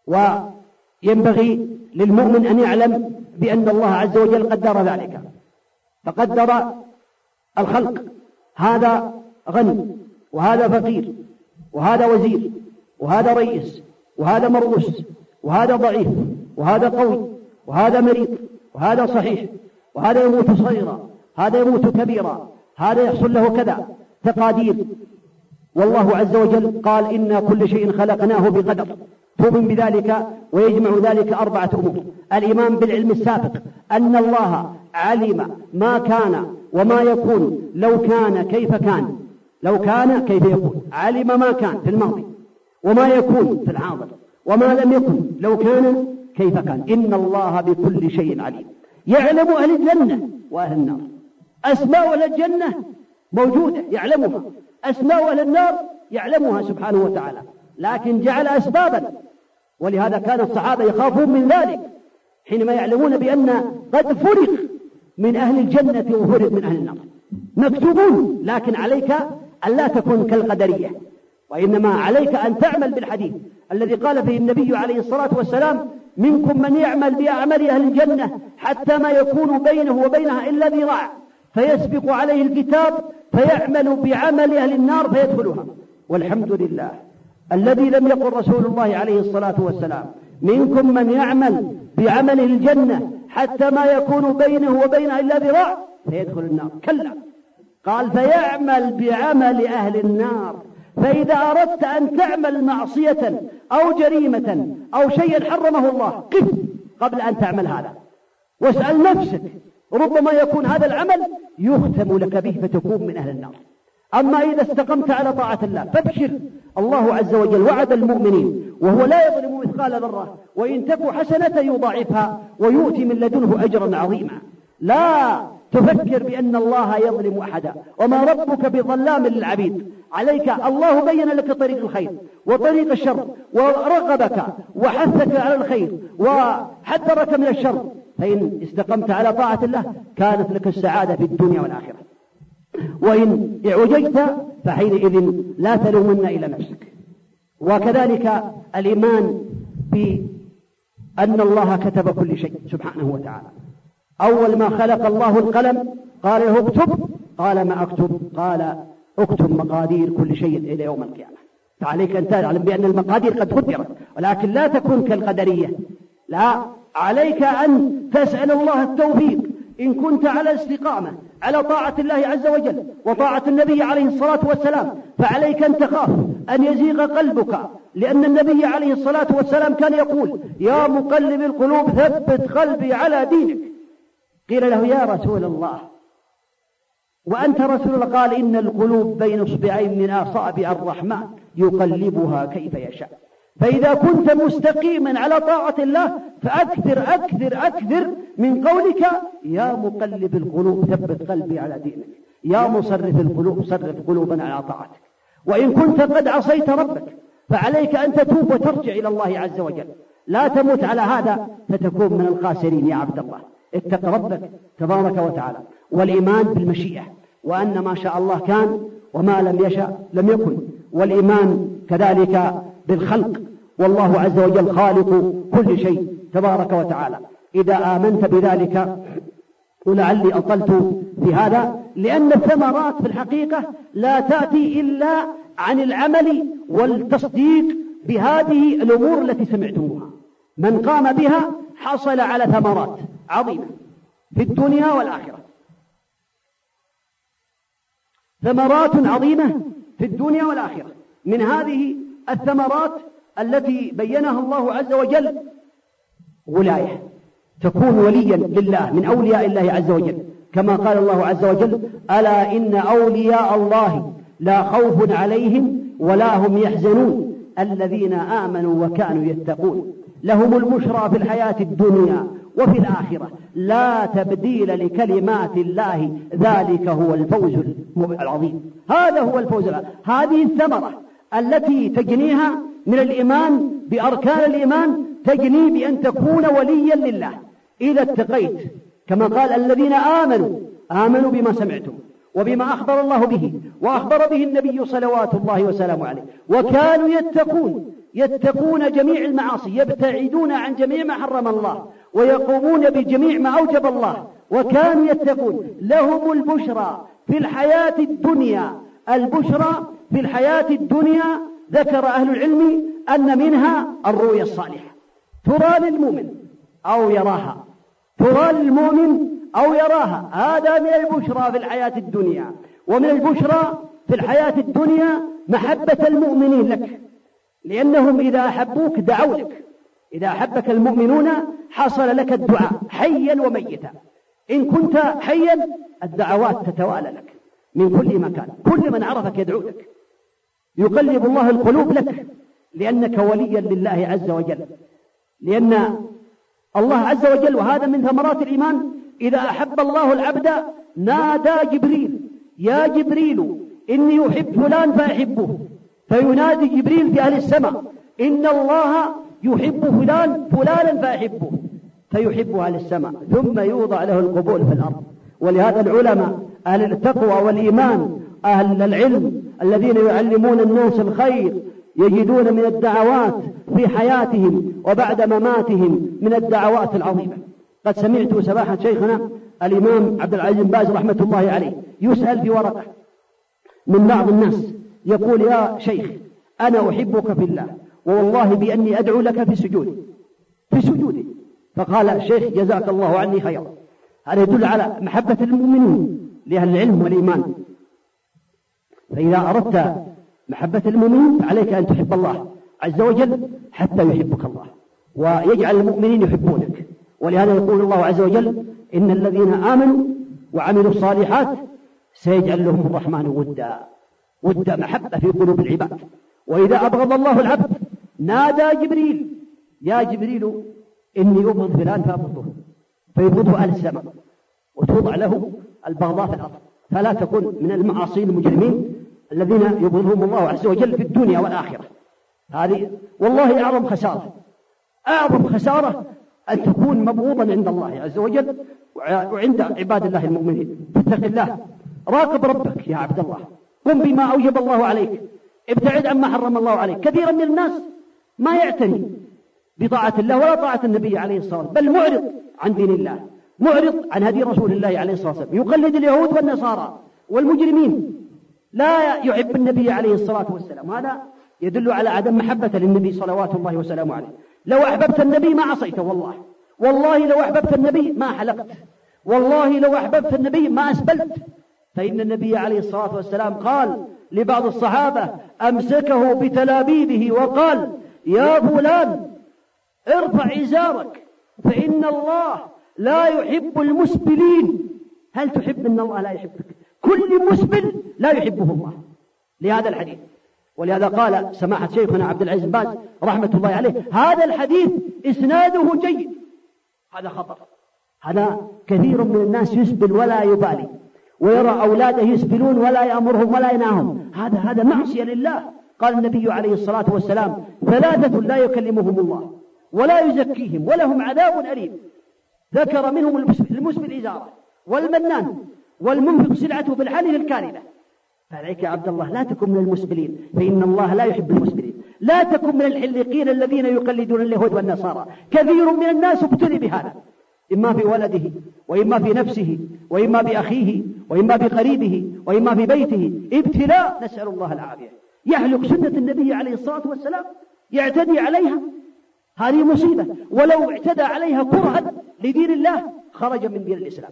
وينبغي للمؤمن أن يعلم بأن الله عز وجل قدر ذلك. فقدر الخلق. هذا غني وهذا فقير وهذا وزير وهذا رئيس وهذا مرؤوس وهذا ضعيف وهذا قوي وهذا مريض وهذا صحيح وهذا يموت صغيرا هذا يموت كبيرا هذا يحصل له كذا. تقادير. والله عز وجل قال إنا كل شيء خلقناه بقدر. تؤمن بذلك ويجمع ذلك أربعة أمور. الإيمان بالعلم السابق أن الله علم ما كان وما يكون لو كان كيف كان. لو كان كيف يكون. علم ما كان في الماضي وما يكون في الحاضر وما لم يكن لو كان كيف كان. إن الله بكل شيء عليم. يعلم أهل الجنة وأهل النار. أسماء أهل الجنة موجودة يعلمها. أسماء أهل النار يعلمها سبحانه وتعالى. لكن جعل أسبابا. ولهذا كان الصحابة يخافون من ذلك حينما يعلمون بأن قد فرق من أهل الجنة وفرق من أهل النار. مكتوبون لكن عليك أن لا تكون كالقدرية وإنما عليك أن تعمل بالحديث الذي قال فيه النبي عليه الصلاة والسلام منكم من يعمل بأعمال أهل الجنة حتى ما يكون بينه وبينها إلا ذراع فيسبق عليه الكتاب فيعمل بعمل أهل النار فيدخلها. والحمد لله الذي لم يقل رسول الله عليه الصلاة والسلام. منكم من يعمل بعمل الجنة حتى ما يكون بينه وبينها إلا ذراع فيدخل النار. كلا. قال فيعمل بعمل أهل النار. فإذا أردت أن تعمل معصية أو جريمة أو شيئا حرمه الله قف قبل أن تعمل هذا. واسأل نفسك ربما يكون هذا العمل يختم لك به فتكون من أهل النار. أما إذا استقمت على طاعة الله فابشر. الله عز وجل وعد المؤمنين وهو لا يظلم مثقال ذرة وإن تك حسنة يضاعفها ويؤتي من لدنه أجرا عظيما. لا تفكر بأن الله يظلم أحدا. وما ربك بظلام للعبيد. عليك الله بين لك طريق الخير وطريق الشر ورغبك وحثك على الخير وحذرك من الشر. فإن استقمت على طاعة الله كانت لك السعادة في الدنيا والآخرة. وإن اعوججت فحينئذ لا تلومن إلى نفسك. وكذلك الإيمان بأن الله كتب كل شيء سبحانه وتعالى. أول ما خلق الله القلم قال له اكتب قال ما أكتب؟ قال اكتب مقادير كل شيء إلى يوم القيامة. فعليك أن تعلم بأن المقادير قد قدرت ولكن لا تكون كالقدرية. لا عليك أن تسأل الله التوفيق إن كنت على استقامة. على طاعة الله عز وجل وطاعة النبي عليه الصلاة والسلام. فعليك أن تخاف أن يزيغ قلبك لأن النبي عليه الصلاة والسلام كان يقول يا مقلب القلوب ثبت قلبي على دينك. قيل له يا رسول الله. وأنت رسول الله؟ قال إن القلوب بين اصبعين من أصابع الرحمن يقلبها كيف يشاء. فإذا كنت مستقيما على طاعة الله فأكثر أكثر أكثر من قولك يا مقلب القلوب ثبت قلبي على دينك. يا مصرف القلوب صرف قلوبنا على طاعتك. وإن كنت قد عصيت ربك فعليك أن تتوب وترجع إلى الله عز وجل. لا تموت على هذا فتكون من الخاسرين يا عبد الله. اتق ربك تبارك وتعالى. والإيمان بالمشيئة وأن ما شاء الله كان وما لم يشأ لم يكن. والإيمان كذلك بالخلق. والله عز وجل خالق كل شيء تبارك وتعالى. إذا آمنت بذلك ولعلي أطلت في هذا لأن الثمرات في الحقيقة لا تأتي إلا عن العمل والتصديق بهذه الأمور التي سمعتموها. من قام بها حصل على ثمرات عظيمة في الدنيا والآخرة. ثمرات عظيمة في الدنيا والآخرة. من هذه الثمرات التي بينها الله عز وجل ولاية. تكون وليا لله من أولياء الله عز وجل. كما قال الله عز وجل ألا إن أولياء الله لا خوف عليهم ولا هم يحزنون. الذين آمنوا وكانوا يتقون. لهم البشرى في الحياة الدنيا وفي الآخرة. لا تبديل لكلمات الله. ذلك هو الفوز العظيم. هذا هو الفوز العظيم. هذه الثمرة التي تجنيها من الإيمان بأركان الإيمان تجني بأن تكون وليا لله. إذا اتقيت كما قال الذين آمنوا آمنوا بما سمعتم وبما أخبر الله به وأخبر به النبي صلوات الله وسلامه عليه. وكانوا يتقون يتقون جميع المعاصي يبتعدون عن جميع ما حرم الله ويقومون بجميع ما أوجب الله. وكانوا يتقون. لهم البشرى في الحياة الدنيا البشرى في الحياة الدنيا ذكر أهل العلم أن منها الرؤيا الصالحة. ترى للمؤمن أو يراها. ترى للمؤمن أو يراها. هذا من البشرى في الحياة الدنيا. ومن البشرى في الحياة الدنيا محبة المؤمنين لك. لأنهم إذا أحبوك دعوا لك. إذا أحبك المؤمنون حصل لك الدعاء حيا وميتا. إن كنت حيا الدعوات تتوالى لك من كل مكان. كل من عرفك يدعو لك. يقلب الله القلوب لك لأنك وليا لله عز وجل. لأن الله عز وجل وهذا من ثمرات الإيمان إذا أحب الله العبد نادى جبريل يا جبريل إني أحب فلان فأحبه. فينادي جبريل في أهل السماء إن الله يحب فلان فلانا فأحبه. فيحب أهل السماء ثم يوضع له القبول في الأرض. ولهذا العلماء أهل التقوى والإيمان أهل العلم الذين يعلمون الناس الخير يجدون من الدعوات في حياتهم وبعد مماتهم من الدعوات العظيمة. قد سمعت سباحة شيخنا الإمام عبد العزيز بن باز رحمة الله عليه يسأل في ورقة من بعض الناس يقول يا شيخ أنا أحبك في الله ووالله بأني أدعو لك في سجودي في سجودي. فقال الشيخ جزاك الله عني خيرا. هذا يدل على محبة المؤمنين لأهل العلم والإيمان. فإذا أردت محبة المؤمنين فعليك أن تحب الله عز وجل حتى يحبك الله. ويجعل المؤمنين يحبونك. ولهذا يقول الله عز وجل إن الذين آمنوا وعملوا الصالحات سيجعل لهم الرحمن ودا. ودا محبة في قلوب العباد. وإذا أبغض الله العبد نادى جبريل يا جبريل إني أبغض فلان فأبغضه. فيبغضه أهل السماء وتوضع له البغضاء في الأرض. فلا تكن من المعاصين المجرمين الذين يبغضهم الله عز وجل في الدنيا والآخرة. هذه والله أعظم خسارة. أعظم خسارة أن تكون مبغوضا عند الله عز وجل وعند عباد الله المؤمنين. فاتق الله. راقب ربك يا عبد الله. قم بما أوجب الله عليك. ابتعد عما حرم الله عليك. كثيرا من الناس ما يعتني بطاعة الله ولا طاعة النبي عليه الصلاة والسلام بل معرض عن دين الله. معرض عن هدي رسول الله عليه الصلاة والسلام يقلد اليهود والنصارى والمجرمين. لا يحب النبي عليه الصلاة والسلام. هذا يدل على عدم محبة للنبي صلوات الله وسلامه عليه. لو أحببت النبي ما عصيته والله. والله لو أحببت النبي ما حلقت. والله لو أحببت النبي ما أسبلت. فإن النبي عليه الصلاة والسلام قال لبعض الصحابة أمسكه بتلابيبه وقال يا فلان ارفع إزارك فإن الله لا يحب المسبلين. هل تحب أن الله لا يحبك؟ كل مسبل لا يحبه الله. لهذا الحديث. ولهذا قال سماحة شيخنا عبد العزيز باز رحمة الله عليه هذا الحديث إسناده جيد. هذا خطر. هذا كثير من الناس يسبل ولا يبالي ويرى أولاده يسبلون ولا يأمرهم ولا ينهاهم. هذا هذا معصية لله. قال النبي عليه الصلاة والسلام ثلاثة لا يكلمهم الله ولا يزكيهم ولهم عذاب أليم. ذكر منهم المسبل إزارة والمنان والمنفق سلعته بالحلل الكاذبة. فعليك يا عبد الله لا تكن من المسبلين فإن الله لا يحب المسبلين. لا تكن من الحلقين الذين يقلدون اليهود والنصارى. كثير من الناس ابتلي بهذا. إما في ولده وإما في نفسه وإما بأخيه وإما بقريبه وإما في بيته. ابتلاء نسأل الله العافية. يحلق سنة النبي عليه الصلاة والسلام يعتدي عليها. هذه مصيبة. ولو اعتدى عليها كرها لدين الله خرج من دين الإسلام.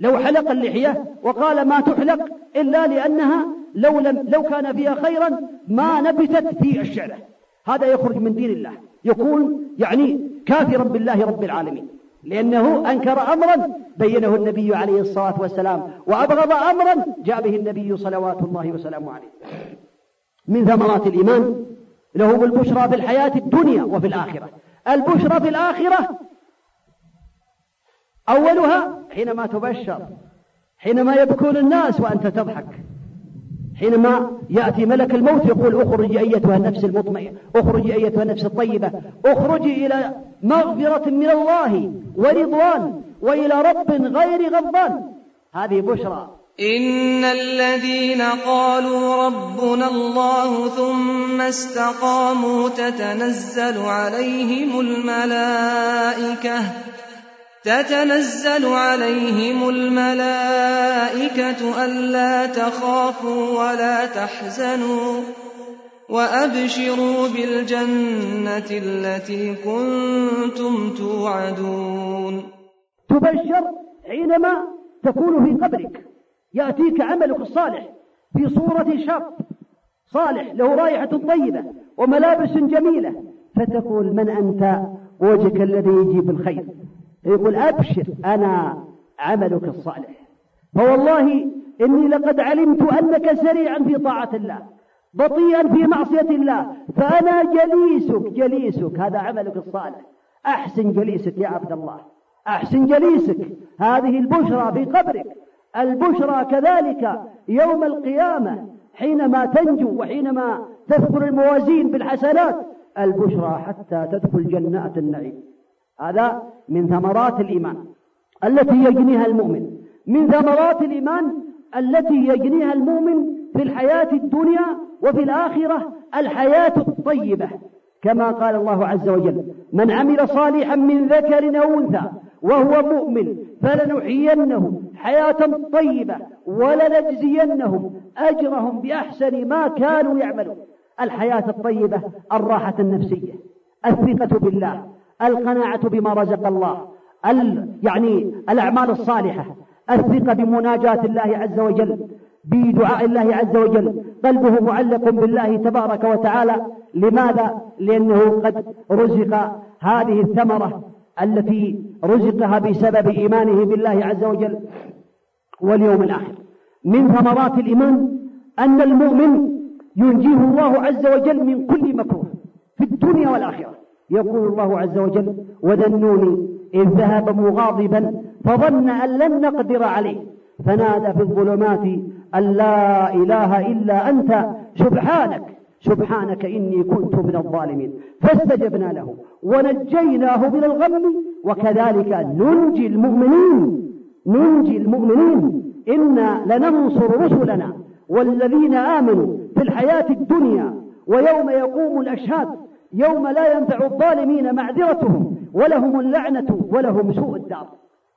لو حلق اللحية وقال ما تحلق إلا لأنها لو, لم لو كان فيها خيرا ما نبتت في الشعرة هذا يخرج من دين الله. يكون يعني كافرا بالله رب العالمين. لأنه أنكر أمرا بينه النبي عليه الصلاة والسلام وأبغض أمرا جاء به النبي صلوات الله وسلامه عليه. من ثمرات الإيمان له البشرى في الحياة الدنيا وفي الآخرة. البشرى في الآخرة أولها حينما تبشر حينما يبكون الناس وأنت تضحك حينما يأتي ملك الموت يقول اخرجي أيتها النفس المطمئنة اخرجي أيتها النفس الطيبة اخرجي إلى مغفرة من الله ورضوان وإلى رب غير غضبان. هذه بشرى. إن الذين قالوا ربنا الله ثم استقاموا تتنزل عليهم الملائكة تتنزل عليهم الملائكة ألا تخافوا ولا تحزنوا وأبشروا بالجنة التي كنتم توعدون. تبشر حينما تكون في قبرك. يأتيك عملك الصالح في صورة شاب صالح له رائحة طيبة وملابس جميلة. فتقول من أنت؟ وجهك الذي يجيب الخير. يقول أبشر أنا عملك الصالح. فوالله إني لقد علمت أنك سريعا في طاعة الله بطيئا في معصية الله. فأنا جليسك جليسك هذا عملك الصالح. أحسن جليسك يا عبد الله أحسن جليسك. هذه البشرى في قبرك. البشرى كذلك يوم القيامة حينما تنجو وحينما تذكر الموازين بالحسنات البشرى حتى تدخل جنات النعيم. هذا من ثمرات الإيمان التي يجنيها المؤمن. من ثمرات الإيمان التي يجنيها المؤمن في الحياة الدنيا وفي الآخرة الحياة الطيبة. كما قال الله عز وجل من عمل صالحا من ذكر أو أنثى وهو مؤمن فلنحيينه حياة طيبة ولنجزينهم أجرهم بأحسن ما كانوا يعملون. الحياة الطيبة الراحة النفسية الثقة بالله القناعة بما رزق الله يعني الأعمال الصالحة الثقة بمناجاة الله عز وجل بدعاء الله عز وجل. قلبه معلق بالله تبارك وتعالى. لماذا؟ لأنه قد رزق هذه الثمرة التي رزقها بسبب إيمانه بالله عز وجل واليوم الآخر. من ثمرات الإيمان أن المؤمن ينجيه الله عز وجل من كل مكروه في الدنيا والآخرة. يقول الله عز وجل وذنوني إذ ذهب مغاضبا فظن أن لن نقدر عليه. فنادى في الظلمات أن لا إله إلا أنت سبحانك سبحانك إني كنت من الظالمين. فاستجبنا له ونجيناه من الغم. وكذلك ننجي المؤمنين. ننجي المؤمنين. إنا لننصر رسلنا والذين آمنوا في الحياة الدنيا ويوم يقوم الأشهاد. يوم لا ينفع الظالمين معذرتهم ولهم اللعنة ولهم سوء الدار.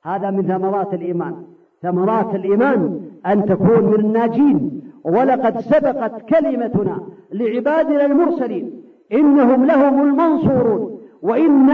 هذا من ثمرات الإيمان. ثمرات الإيمان أن تكون من الناجين. ولقد سبقت كلمتنا لعبادنا المرسلين إنهم لهم المنصورون وإن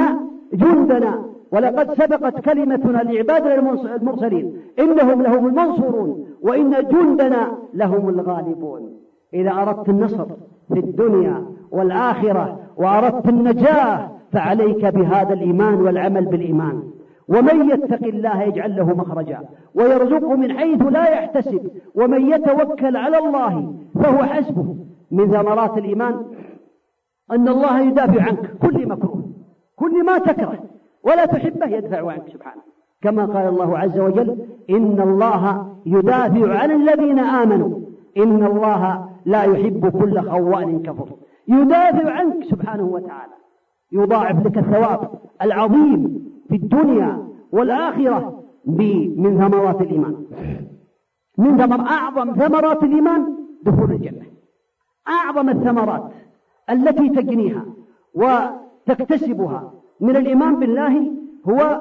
جندنا ولقد سبقت كلمتنا لعبادنا المرسلين إنهم لهم المنصورون وإن جندنا لهم الغالبون. إذا أردت النصر في الدنيا والآخرة وأردت النجاة فعليك بهذا الإيمان والعمل بالإيمان. ومن يتق الله يجعل له مخرجا ويرزقه من حيث لا يحتسب ومن يتوكل على الله فهو حسبه. من ثمرات الإيمان أن الله يدافع عنك كل مكروه كل ما تكره ولا تحبه يدفع عنك سبحانه. كما قال الله عز وجل إن الله يدافع عن الذين آمنوا. إن الله لا يحب كل خوان كفر. يدافع عنك سبحانه وتعالى. يضاعف لك الثواب العظيم في الدنيا والآخرة من ثمرات الإيمان. من ثمر أعظم ثمرات الإيمان دخول الجنة. أعظم الثمرات التي تجنيها وتكتسبها من الإيمان بالله هو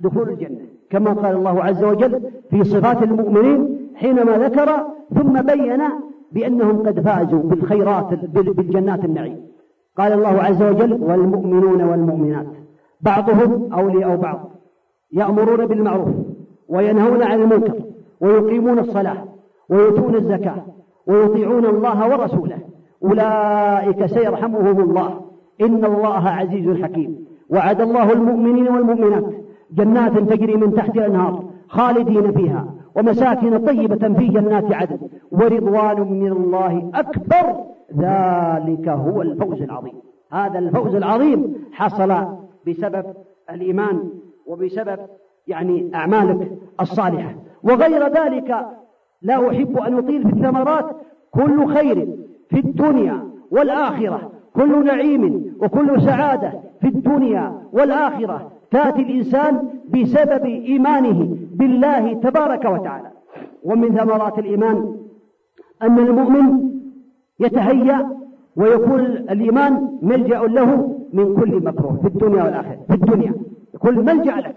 دخول الجنة. كما قال الله عز وجل في صفات المؤمنين حينما ذكر ثم بين بأنهم قد فازوا بالخيرات بالجنات النعيم. قال الله عز وجل والمؤمنون والمؤمنات. بعضهم أولياء بعض يأمرون بالمعروف وينهون عن المنكر ويقيمون الصلاة ويؤتون الزكاة ويطيعون الله ورسوله. أولئك سيرحمهم الله. إن الله عزيز حكيم. وعد الله المؤمنين والمؤمنات جنات تجري من تحت الأنهار خالدين فيها ومساكن طيبة في جنات عدن. ورضوان من الله أكبر. ذلك هو الفوز العظيم. هذا الفوز العظيم حصل بسبب الإيمان وبسبب يعني أعمالك الصالحة. وغير ذلك لا أحب أن أطيل في الثمرات كل خير في الدنيا والآخرة. كل نعيم وكل سعادة في الدنيا والآخرة. تأتي الإنسان بسبب إيمانه بالله تبارك وتعالى. ومن ثمرات الإيمان أن المؤمن يتهيأ ويكون الإيمان ملجأ له من كل مكروه في الدنيا والآخرة. في الدنيا. يكون ملجأ لك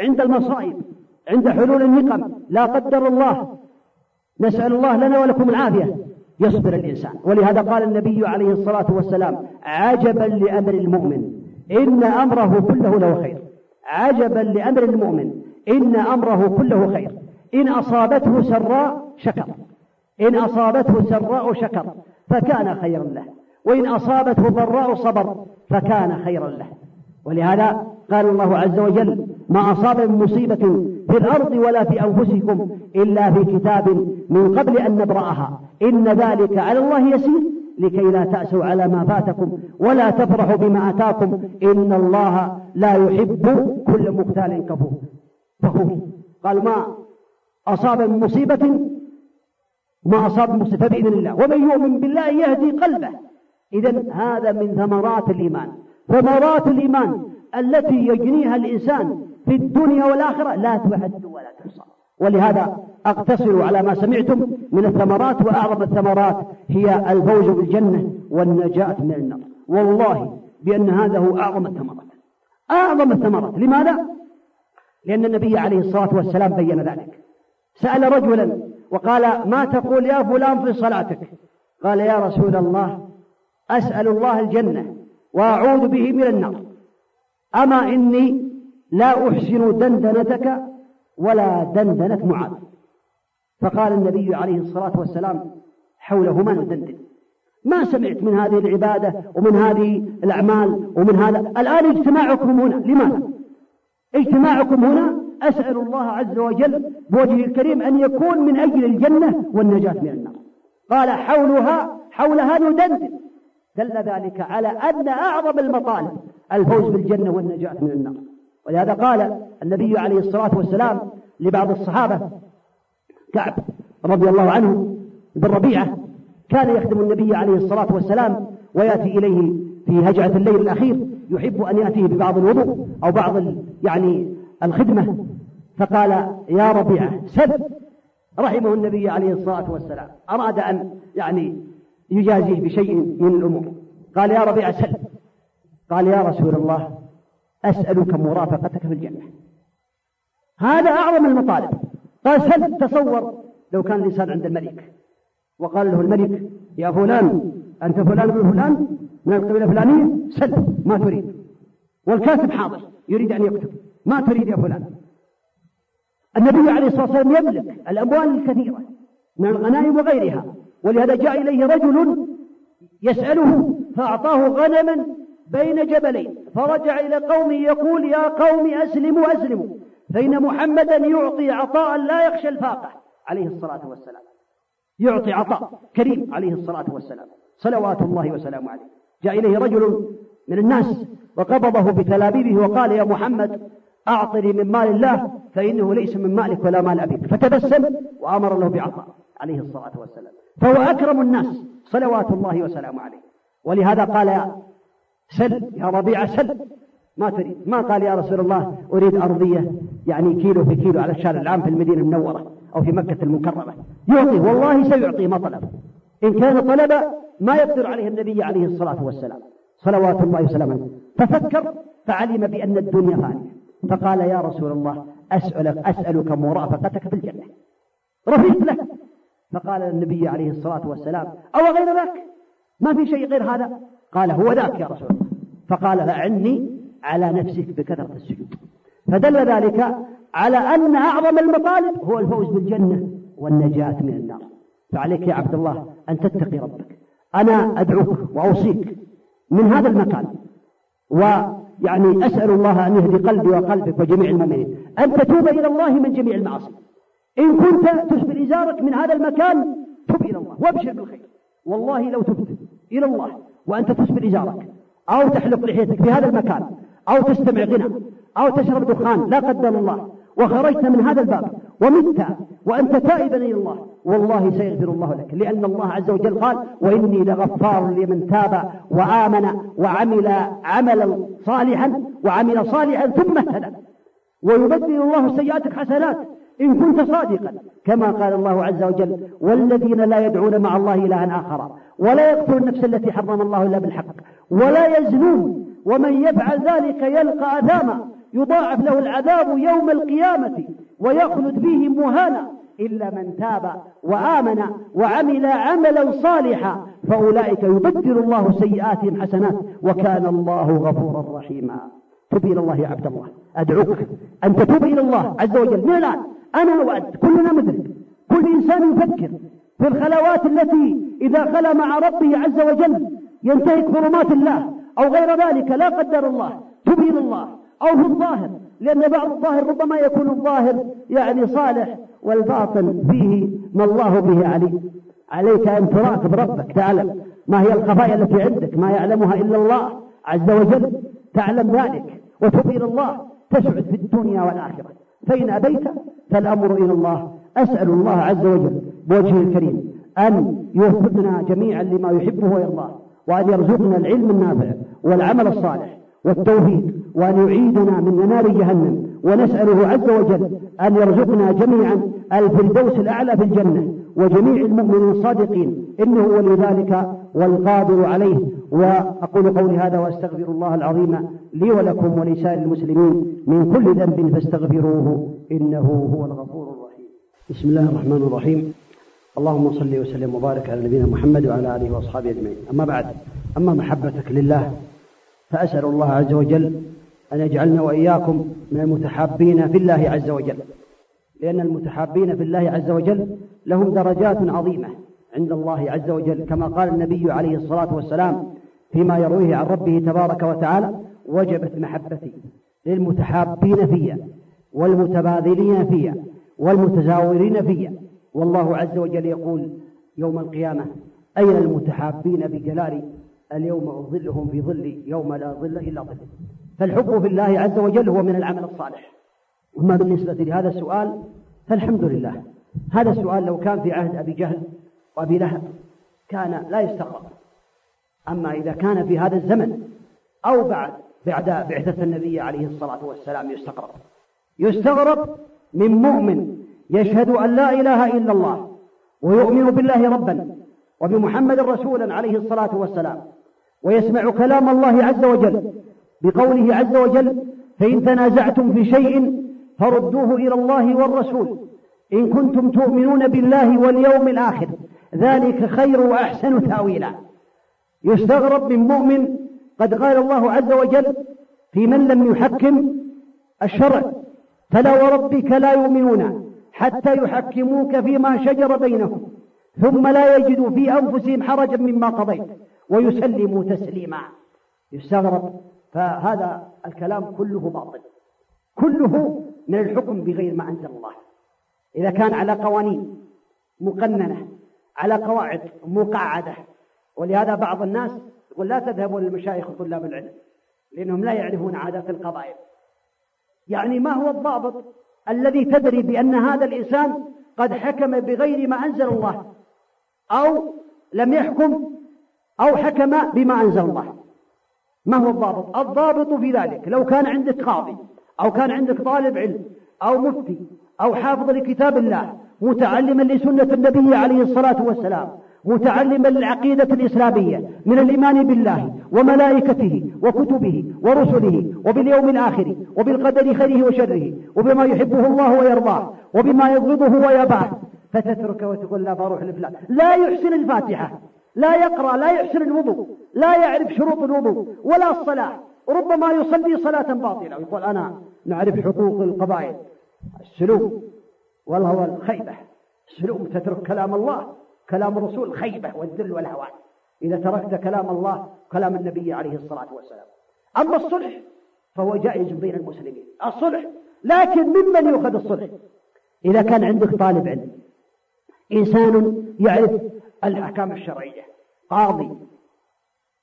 عند المصائب عند حلول النقم. لا قدر الله. نسأل الله لنا ولكم العافية. يصبر الإنسان. ولهذا قال النبي عليه الصلاة والسلام عجبا لأمر المؤمن. إن أمره كله له خير. عجبا لأمر المؤمن. إن أمره كله خير. إن أصابته سراء شكر. إن أصابته سراء شكر. فكان خيرا له. وإن أصابته ضراء صبر فكان خيرا له. ولهذا قال الله عز وجل ما أصاب من مصيبة في الأرض ولا في أنفسكم إلا في كتاب من قبل أن نبرأها. إن ذلك على الله يسير لكي لا تأسوا على ما فاتكم ولا تفرحوا بما أتاكم. إن الله لا يحب كل مختال كفور. فخور. قال ما أصاب من مصيبة ما أصاب مصيبة بإذن الله. ومن يؤمن بالله يهدي قلبه. إذا هذا من ثمرات الإيمان. ثمرات الإيمان التي يجنيها الإنسان في الدنيا والآخرة لا تعد ولا تحصى. ولهذا أقتصر على ما سمعتم من الثمرات وأعظم الثمرات هي الفوز بالجنة والنجاة من النار. والله بأن هذا هو أعظم الثمرات. أعظم الثمرات. لماذا؟ لأن النبي عليه الصلاة والسلام بين ذلك. سأل رجلا وقال ما تقول يا فلان في صلاتك؟ قال يا رسول الله أسأل الله الجنة وأعوذ به من النار. أما إني لا أحسن دندنتك ولا دندنة معاذ. فقال النبي عليه الصلاة والسلام حوله ما ندندن. ما سمعت من هذه العبادة ومن هذه الأعمال ومن هذا. الآن اجتماعكم هنا. لماذا؟ اجتماعكم هنا. أسأل الله عز وجل بوجهه الكريم أن يكون من أجل الجنة والنجاة من النار. قال حولها حولها ندندن. دل ذلك على أن أعظم المطالب الفوز بالجنة والنجاة من النار. ولهذا قال النبي عليه الصلاة والسلام لبعض الصحابة كعب رضي الله عنه بن ربيعة كان يخدم النبي عليه الصلاة والسلام ويأتي إليه في هجعة الليل الأخير يحب أن يأتيه ببعض الوضوء أو بعض يعني الخدمة. فقال يا ربيعة سل رحمه النبي عليه الصلاة والسلام. أراد أن يعني يجازيه بشيء من الأمور. قال يا ربيعة سل. قال يا رسول الله أسألك مرافقتك في الجنة. هذا أعظم المطالب. قال سل. تصور لو كان الإنسان عند الملك. وقال له الملك يا فلان أنت فلان بن فلان من القبيلة الفلانية سل ما تريد. والكاتب حاضر يريد أن يكتب. ما تريد يا فلان؟ النبي عليه الصلاة والسلام يملك الأموال الكثيرة من الغنائم وغيرها. ولهذا جاء إليه رجل يسأله فأعطاه غنما بين جبلين فرجع إلى قومه يقول يا قوم أسلموا أسلموا. فإن محمدا يعطي عطاء لا يخشى الفاقة عليه الصلاة والسلام. يعطي عطاء كريم عليه الصلاة والسلام. صلوات الله وسلامه عليه. جاء إليه رجل من الناس وقبضه بتلابيبه وقال يا محمد أعطني من مال الله فإنه ليس من مالك ولا مال أبيك. فتبسم وأمر له بعطاء عليه الصلاة والسلام. فهو أكرم الناس صلوات الله وسلامه عليه. ولهذا قال يا سل يا ربيع سل. ما تريد ما قال يا رسول الله أريد أرضية يعني كيلو في كيلو على الشارع العام في المدينة المنورة أو في مكة المكرمة. يعطي والله سيعطي ما طلب إن كان طلب ما يقدر عليه النبي عليه الصلاة والسلام. صلوات الله وسلامه ففكر فعلم بأن الدنيا فانية. فقال يا رسول الله أسألك أسألك مرافقتك في الجنة. رفيق له. فقال النبي عليه الصلاة والسلام أو غير ذاك؟ ما في شيء غير هذا؟ قال هو ذاك يا رسول الله. فقال فأعني على نفسك بكثرة السجود. فدل ذلك على أن أعظم المطالب هو الفوز بالجنة والنجاة من النار. فعليك يا عبد الله أن تتقي ربك. أنا أدعوك وأوصيك من هذا المكان. ويعني أسأل الله أن يهدي قلبي وقلبك وجميع المؤمنين. أن تتوب إلى الله من جميع المعاصي. إن كنت تسبل إزارك من هذا المكان تب إلى الله وأبشر بالخير. والله لو تبت إلى الله وأنت تسبل إزارك أو تحلق لحيتك في هذا المكان أو تستمع غنى أو تشرب دخان لا قدر الله وخرجت من هذا الباب ومت وأنت تائبا إلى الله والله سيغفر الله لك لأن الله عز وجل قال وإني لغفار لمن تاب وآمن وعمل عملا صالحا وعمل صالحا ثم اهتدى. ويبدل الله سيئاتك حسنات إن كنت صادقا كما قال الله عز وجل والذين لا يدعون مع الله إلها آخر ولا يقتلون النفس التي حرم الله إلا بالحق ولا يزنون ومن يفعل ذلك يلقى أثاما يضاعف له العذاب يوم القيامة ويخلد فيه مهانا إلا من تاب وآمن وعمل عملا صالحا فأولئك يبدل الله سيئاتهم حسنات وكان الله غفورا رحيما. تب إلى الله يا عبد الله. أدعوك أن تتوب إلى الله عز وجل. من الآن؟ أنا وأنت كلنا مدرك كل إنسان يفكر في الخلوات التي إذا خلا مع ربه عز وجل ينتهك حرمات الله أو غير ذلك لا قدر الله تب إلى الله أو في الظاهر لأن بعض الظاهر ربما يكون الظاهر يعني صالح والباطن فيه ما الله به عليم. عليك أن تراقب ربك تعلم ما هي الخفايا التي عندك ما يعلمها إلا الله عز وجل. تعلم ذلك وتب إلى الله تسعد في الدنيا والآخرة. فإن أبيت فالأمر إلى الله. أسأل الله عز وجل بوجهه الكريم أن يوفقنا جميعا لما يحبه ويرضاه وأن يرزقنا العلم النافع والعمل الصالح والتوفيق وأن يعيدنا من نار جهنم. ونسأله عز وجل أن يرزقنا جميعا الفردوس الأعلى في الجنة وجميع المؤمنين الصادقين. إنه ولي ذلك والقادر عليه. وأقول قولي هذا وأستغفر الله العظيم لي ولكم ولسائر المسلمين من كل ذنب فاستغفروه إنه هو الغفور الرحيم. بسم الله الرحمن الرحيم. اللهم صل وسلم وبارك على نبينا محمد وعلى آله وأصحابه أجمعين. أما بعد أما محبتك لله فأسأل الله عز وجل أن يجعلنا وإياكم من المتحابين في الله عز وجل. لأن المتحابين في الله عز وجل لهم درجات عظيمة عند الله عز وجل كما قال النبي عليه الصلاة والسلام فيما يرويه عن ربه تبارك وتعالى وجبت محبتي للمتحابين فيا والمتباذلين فيا والمتزاورين فيا والله عز وجل يقول يوم القيامة أين المتحابين بجلالي اليوم أظلهم في ظلي يوم لا ظل إلا ظلي. فالحب في الله عز وجل هو من العمل الصالح. أما بالنسبة لهذا السؤال فالحمد لله. هذا السؤال لو كان في عهد أبي جهل وأبي لهب كان لا يستغرب أما إذا كان في هذا الزمن أو بعد بعد بعثة النبي عليه الصلاة والسلام يستغرب يستغرب من مؤمن يشهد أن لا إله إلا الله ويؤمن بالله ربا وبمحمد رسولا عليه الصلاة والسلام ويسمع كلام الله عز وجل بقوله عز وجل فإن تنازعتم في شيء فردوه إلى الله والرسول. إن كنتم تؤمنون بالله واليوم الآخر ذلك خير وأحسن تأويلا. يستغرب من مؤمن قد قال الله عز وجل في من لم يحكم الشرع فلا وربك لا يؤمنون حتى يحكموك فيما شجر بينهم ثم لا يجدوا في أنفسهم حرجا مما قضيت ويسلموا تسليما. يستغرب. فهذا الكلام كله باطل. كله من الحكم بغير ما أنزل الله. إذا كان على قوانين مقننة على قواعد مقعدة. ولهذا بعض الناس يقول لا تذهبوا للمشايخ وطلاب العلم لأنهم لا يعرفون عادات القبائل. يعني ما هو الضابط الذي تدري بأن هذا الإنسان قد حكم بغير ما أنزل الله أو لم يحكم أو حكم بما أنزل الله؟ ما هو الضابط؟ الضابط في ذلك لو كان عندك قاضي أو كان عندك طالب علم أو مفتي أو حافظ لكتاب الله متعلما لسنة النبي عليه الصلاة والسلام متعلما للعقيدة الإسلامية من الإيمان بالله وملائكته وكتبه ورسله وباليوم الآخر وبالقدر خيره وشره وبما يحبه الله ويرضاه وبما يبغضه ويباه فتترك وتقول لا بروح لفلان لا يحسن الفاتحة. لا يقرأ لا يحسن الوضوء لا يعرف شروط الوضوء ولا الصلاة ربما يصلي صلاة باطلة ويقول أنا نعرف حقوق القبائل. السلوك والهوى الخيبة. السلوك تترك كلام الله كلام الرسول الخيبة والذل والهوان إذا تركت كلام الله كلام النبي عليه الصلاة والسلام. أما الصلح فهو جائز بين المسلمين. الصلح لكن ممن يؤخذ الصلح؟ إذا كان عندك طالب علم إنسان يعرف الأحكام الشرعية. قاضي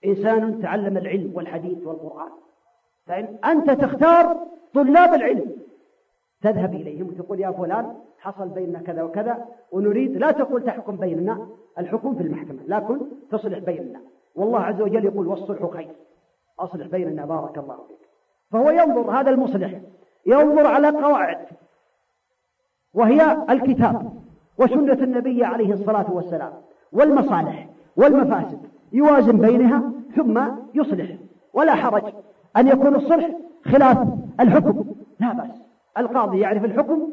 إنسان تعلم العلم والحديث والقرآن. فإن أنت تختار طلاب العلم تذهب إليهم وتقول يا فلان حصل بيننا كذا وكذا ونريد لا تقول تحكم بيننا الحكم في المحكمة لكن تصلح بيننا. والله عز وجل يقول والصلح خير. أصلح بيننا بارك الله فيك. فهو ينظر هذا المصلح ينظر على قواعد وهي الكتاب وسنة النبي عليه الصلاة والسلام. والمصالح والمفاسد. يوازن بينها ثم يصلح. ولا حرج أن يكون الصلح خلاف الحكم. لا بأس. القاضي يعرف الحكم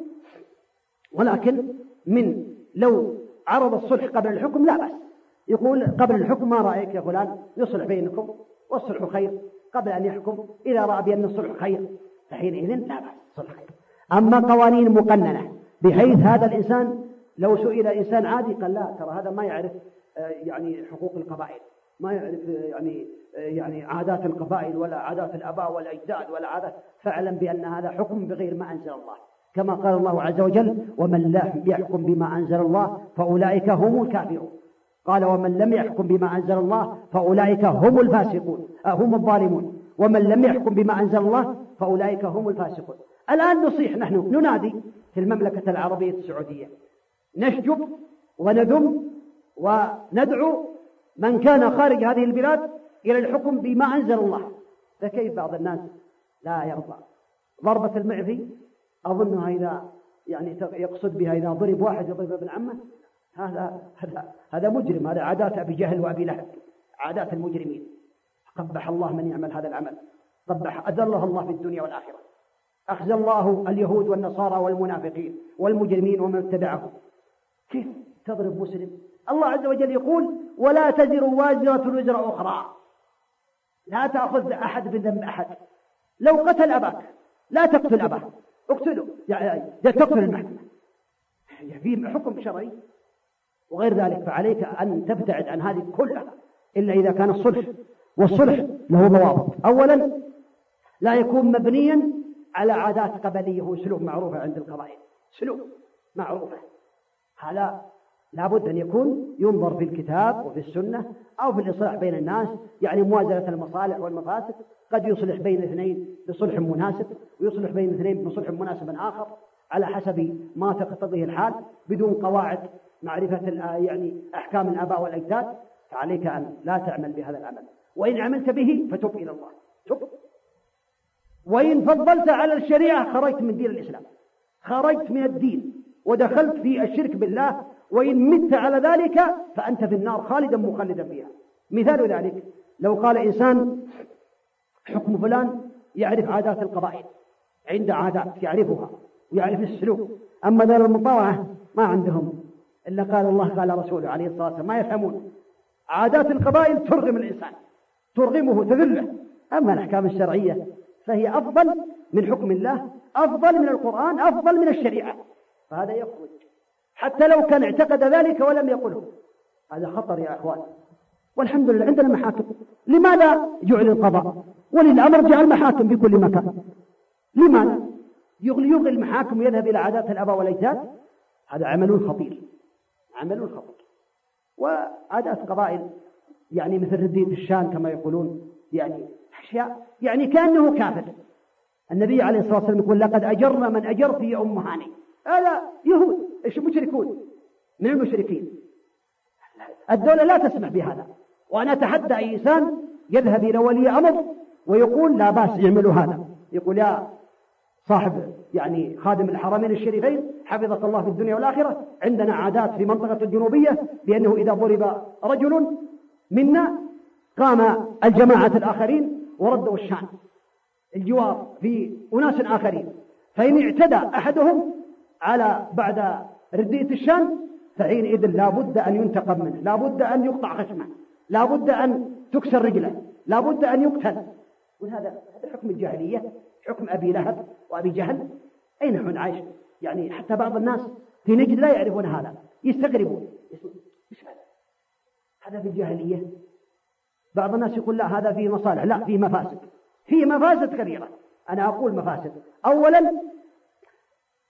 ولكن من لو عرض الصلح قبل الحكم لا بأس. يقول قبل الحكم ما رأيك يا فلان؟ يصلح بينكم والصلح خير. قبل أن يحكم إذا رأى بأن الصلح خير فحينئذ لا بأس. الصلح خير. أما قوانين مقننة بحيث هذا الإنسان لو سئل إنسان عادي قال لا ترى هذا ما يعرف آه، يعني حقوق القبائل ما يعرف آه، يعني آه، يعني عادات القبائل ولا عادات الآباء والأجداد ولا عادات. فاعلم بأن هذا حكم بغير ما أنزل الله. كما قال الله عز وجل ومن لا يحكم بما أنزل الله فأولئك هم الكافرون. قال ومن لم يحكم بما أنزل الله فأولئك هم الفاسقون. هم الظالمون. ومن لم يحكم بما أنزل الله فأولئك هم الفاسقون. الآن نصيح نحن ننادي في المملكة العربية السعودية. نشجب وندم وندعو من كان خارج هذه البلاد إلى الحكم بما أنزل الله. فكيف بعض الناس لا يرضى؟ ضربة المعفي أظنها إذا يعني يقصد بها إذا ضرب واحد يضرب ابن عمه هذا هذا هذا مجرم هذا عادات أبي جهل وأبي لهب عادات المجرمين. قبح الله من يعمل هذا العمل. قبح أذله الله في الدنيا والآخرة. أخزى الله اليهود والنصارى والمنافقين والمجرمين ومن اتبعهم. كيف تضرب مسلم. الله عز وجل يقول ولا تزر وازرة وزر أخرى. لا تأخذ أحد بذنب أحد. لو قتل أباك لا تقتل أباه اقتله. يعني تقتل المحكمة. في حكم شرعي. وغير ذلك فعليك أن تبتعد عن هذه كلها إلا إذا كان الصلح. والصلح له ضوابط. أولا لا يكون مبنيا على عادات قبلية. وسلوك معروفة عند القبائل. سلوك معروفة هذا لابد أن يكون ينظر في الكتاب وفي السنة أو في الإصلاح بين الناس يعني موازنة المصالح والمفاسد. قد يصلح بين اثنين بصلح مناسب ويصلح بين اثنين بصلح مناسب آخر. على حسب ما تقتضيه الحال بدون قواعد معرفة يعني أحكام الآباء والأجداد فعليك أن لا تعمل بهذا العمل. وإن عملت به فتب إلى الله. تب وإن فضلت على الشريعة خرجت من دين الإسلام. خرجت من الدين. ودخلت في الشرك بالله وإن مت على ذلك فأنت في النار خالدا مخلدا فيها. مثال ذلك لو قال إنسان حكم فلان يعرف عادات القبائل عنده عادات يعرفها ويعرف السلوك أما ذول المطاوعة ما عندهم. إلا قال الله قال رسوله عليه الصلاة والسلام ما يفهمون عادات القبائل ترغم الإنسان ترغمه تذله. أما الأحكام الشرعية فهي أفضل من حكم الله أفضل من القرآن أفضل من الشريعة. فهذا يخرج. حتى لو كان اعتقد ذلك ولم يقله. هذا خطر يا أخوان. والحمد لله عندنا محاكم لماذا جعل القضاء؟ ولي الأمر جعل محاكم في كل مكان. لماذا؟ يغلي يغلي المحاكم ويذهب إلى عادات الآباء والأجداد؟ هذا عمل خطير. عمل خطير. وعادات قبائل يعني مثل ردية الشان كما يقولون يعني أشياء يعني كأنه كافر. النبي عليه الصلاة والسلام يقول لقد أجرنا من أجرت يا أم هاني. هذا يهود. مشركون من المشركين. الدولة لا تسمح بهذا. وأنا أتحدى أي إنسان يذهب إلى ولي أمر ويقول لا بأس يعملوا هذا. يقول يا صاحب يعني خادم الحرمين الشريفين حفظك الله في الدنيا والآخرة عندنا عادات في منطقة الجنوبية بأنه إذا ضرب رجل منا قام الجماعة الآخرين وردوا الشأن. الجوار في أناس آخرين. فإن اعتدى أحدهم على بعد ردية الشان فحينئذ لا بد أن ينتقم منه لا بد أن يقطع خشمه لا بد أن تكسر رجله لا بد أن يقتل. وهذا هذا حكم الجاهلية حكم أبي لهب وأبي جهل. أين نحن عايش يعني حتى بعض الناس في نجد لا يعرفون هذا يستغربون. إيش هذا؟ هذا في الجاهلية؟ بعض الناس يقول لا هذا فيه مصالح لا فيه مفاسد. فيه مفاسد كبيرة. أنا أقول مفاسد. أولا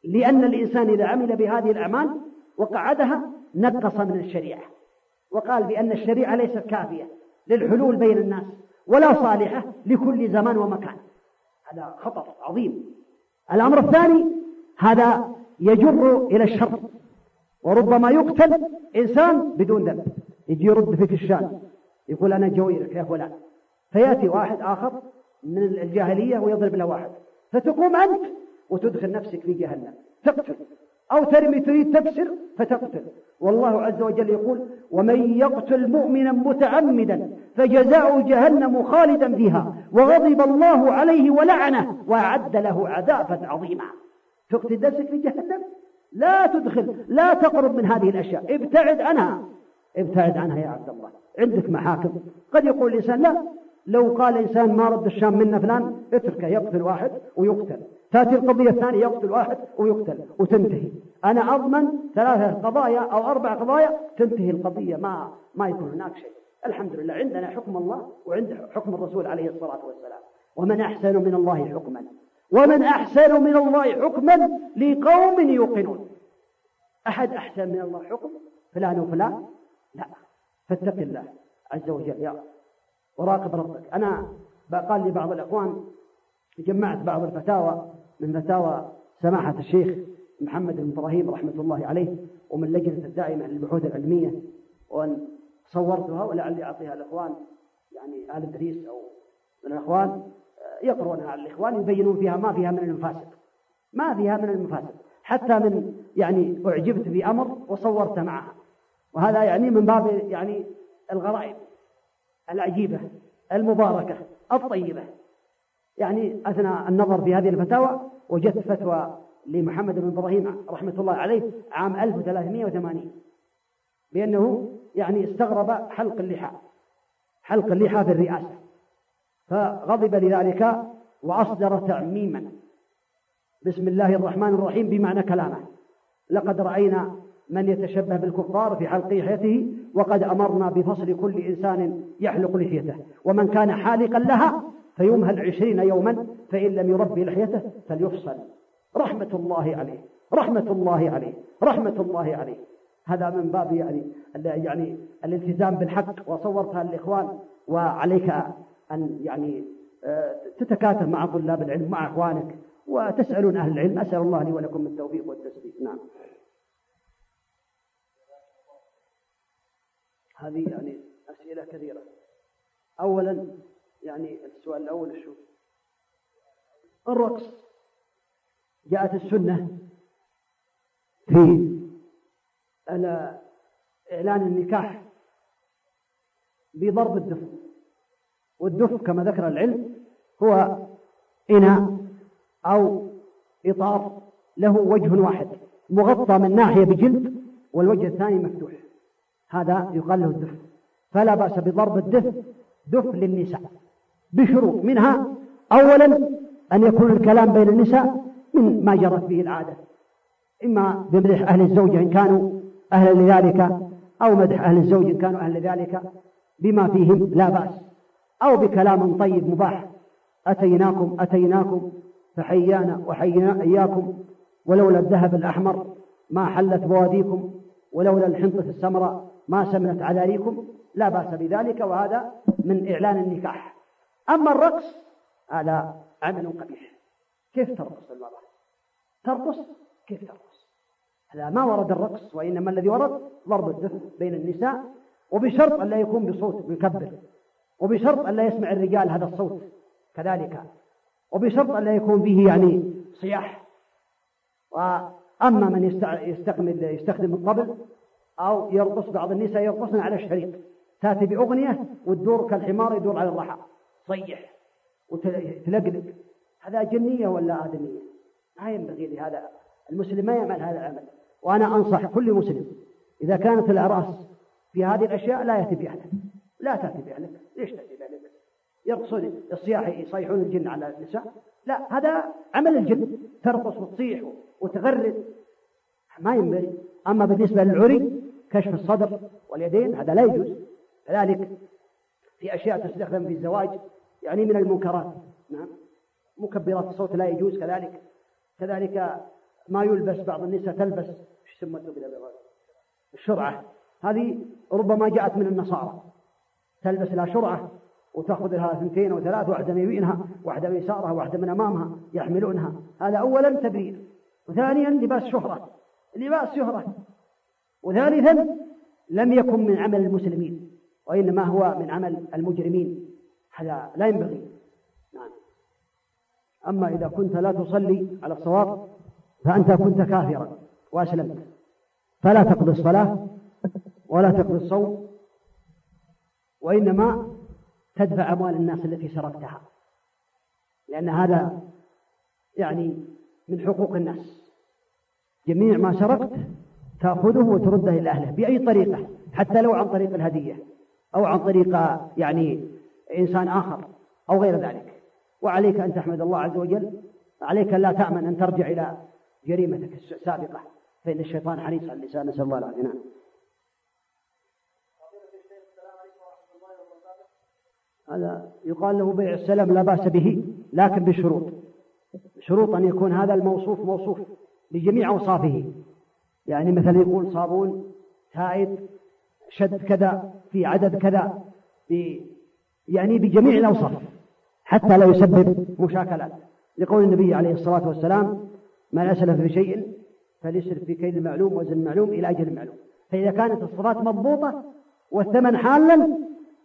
لأن الإنسان إذا عمل بهذه الأعمال وقعدها نقص من الشريعة. وقال بأن الشريعة ليست كافية للحلول بين الناس ولا صالحة لكل زمان ومكان. هذا خطر عظيم. الأمر الثاني هذا يجر إلى الشر. وربما يقتل إنسان بدون ذنب. يجي يرد فيك الشان. يقول أنا جويرك يا فلان. فيأتي واحد آخر من الجاهلية ويضرب له واحد. فتقوم أنت وتدخل نفسك في جهنم. تقتل. أو ترمي تريد تكسر فتقتل. والله عز وجل يقول ومن يقتل مؤمنا متعمدا فجزاؤه جهنم خالدا فيها وغضب الله عليه ولعنه وأعد له عذابا عظيما. تقتل نفسك في جهنم؟ لا تدخل لا تقرب من هذه الأشياء. ابتعد عنها. ابتعد عنها يا عبد الله. عندك محاكم. قد يقول الإنسان لا. لو قال إنسان ما رد الشام منا فلان؟ اتركه يقتل واحد ويقتل. تأتي القضية الثانية يقتل واحد ويقتل وتنتهي. أنا أضمن ثلاثة قضايا أو أربع قضايا تنتهي القضية. ما ما يكون هناك شيء. الحمد لله. عندنا حكم الله وعند حكم الرسول عليه الصلاة والسلام. ومن أحسن من الله حكما. ومن أحسن من الله حكما لقوم يوقنون. أحد أحسن من الله حكم؟ فلان وفلان؟ لا. فاتق الله عز وجل. يا وراقب ربك. أنا قال لي بعض الأخوان جمعت بعض الفتاوى من فتاوى سماحة الشيخ محمد بن إبراهيم رحمة الله عليه ومن لجنة الدائمة للبحوث العلمية. وأن صورتها ولعلي أعطيها الإخوان يعني أهل الدريس أو من الإخوان يقرونها على الإخوان يبينون فيها ما فيها من المفاسد ما فيها من المفاسد حتى من يعني أعجبت بأمر وصورت معها. وهذا يعني من باب يعني الغرائب العجيبة المباركة الطيبة. يعني أثناء النظر في هذه الفتاوى وجدت فتوى لمحمد بن إبراهيم رحمة الله عليه عام 1380 بأنه يعني استغرب حلق اللحى حلق اللحى في الرئاسة فغضب لذلك وأصدر تعميما. بسم الله الرحمن الرحيم بمعنى كلامه. لقد رأينا من يتشبه بالكفار في حلق لحيته وقد أمرنا بفصل كل إنسان يحلق لحيته ومن كان حالقا لها فيمهل عشرين يوما فإن لم يربي لحيته فليفصل. رحمة الله عليه رحمة الله عليه رحمة الله عليه. هذا من باب يعني يعني الالتزام بالحق وصورتها للإخوان وعليك أن يعني آه، تتكاتف مع طلاب العلم مع إخوانك وتسألون أهل العلم. أسأل الله لي ولكم التوفيق والتسديد. نعم. هذه يعني أسئلة كثيرة. أولا يعني السؤال الأول شو؟ الرقص. جاءت السنة. في إعلان النكاح بضرب الدف. والدف كما ذكر العلم هو إناء أو إطار له وجه واحد. مغطى من ناحية بجلد والوجه الثاني مفتوح. هذا يقال له الدف. فلا بأس بضرب الدف. دف للنساء. بشروط منها أولا أن يكون الكلام بين النساء من ما جرت به العادة. إما بمدح أهل الزوجة إن كانوا أهلا لذلك أو مدح أهل الزوج إن كانوا أهل لذلك بما فيهم لا بأس. أو بكلام طيب مباح أتيناكم أتيناكم فحيانا وحينا إياكم ولولا الذهب الأحمر ما حلت بواديكم ولولا الحنطة السمراء ما سمنت عذاريكم لا بأس بذلك وهذا من إعلان النكاح. أما الرقص هذا عمل قبيح. كيف ترقص المرأة؟ ترقص؟ كيف ترقص؟ هذا ما ورد الرقص وإنما الذي ورد ضرب الدف بين النساء وبشرط أن لا يكون بصوت مكبر وبشرط أن لا يسمع الرجال هذا الصوت كذلك وبشرط أن لا يكون فيه يعني صياح. وأما من يستخدم يستخدم الطبل أو يرقص بعض النساء يرقصن على الشريط تأتي بأغنية وتدور كالحمار يدور على الرحى. صيح وتلقلق. هذا جنية ولا آدمية؟ ما ينبغي لهذا. المسلم ما يعمل هذا العمل. وأنا أنصح كل مسلم إذا كانت الأعراس في هذه الأشياء لا يأتي بأهله لا تأتي بأهله ليش تأتي بأهله يرقصون الصياح يصيحون الجن على النساء؟ لا هذا عمل الجن. ترقص وتصيح وتغرد. ما ينبغي. أما بالنسبة للعري كشف الصدر واليدين هذا لا يجوز. كذلك في أشياء تستخدم في الزواج يعني من المنكرات. نعم. مكبرات الصوت لا يجوز كذلك. كذلك ما يلبس بعض النساء تلبس. إيش سمته الشرعة. هذه ربما جاءت من النصارى. تلبس لها شرعة وتأخذ لها اثنتين أو ثلاث واحدة من يمينها واحدة من يسارها واحدة من أمامها يحملونها. هذا أولا تبرير. وثانيا لباس شهرة. لباس شهرة. وثالثا لم يكن من عمل المسلمين وإنما هو من عمل المجرمين. هذا لا ينبغي. نعم. أما إذا كنت لا تصلي على الصواب فأنت كنت كافرا وأسلمت فلا تقضي الصلاة ولا تقضي الصوم وإنما تدفع أموال الناس التي سرقتها لأن هذا يعني من حقوق الناس. جميع ما سرقت تأخذه وترده إلى أهله بأي طريقة حتى لو عن طريق الهدية أو عن طريق يعني إنسان آخر أو غير ذلك. وعليك أن تحمد الله عز وجل. عليك أن لا تأمن أن ترجع إلى جريمتك السابقة. فإن الشيطان حريص على اللسان. نسأل الله العافية. نعم. هذا يقال له بيع السلم لا بأس به لكن بشروط شروط أن يكون هذا الموصوف موصوف بجميع أوصافه. يعني مثلا يقول صابون سائد شد كذا في عدد كذا يعني بجميع الأوصاف حتى لا يسبب مشاكلات. لقول النبي عليه الصلاة والسلام من أسلف في شيء فليسرف في كيد معلوم وزن معلوم إلى أجل معلوم فإذا كانت الصفات مضبوطة والثمن حالا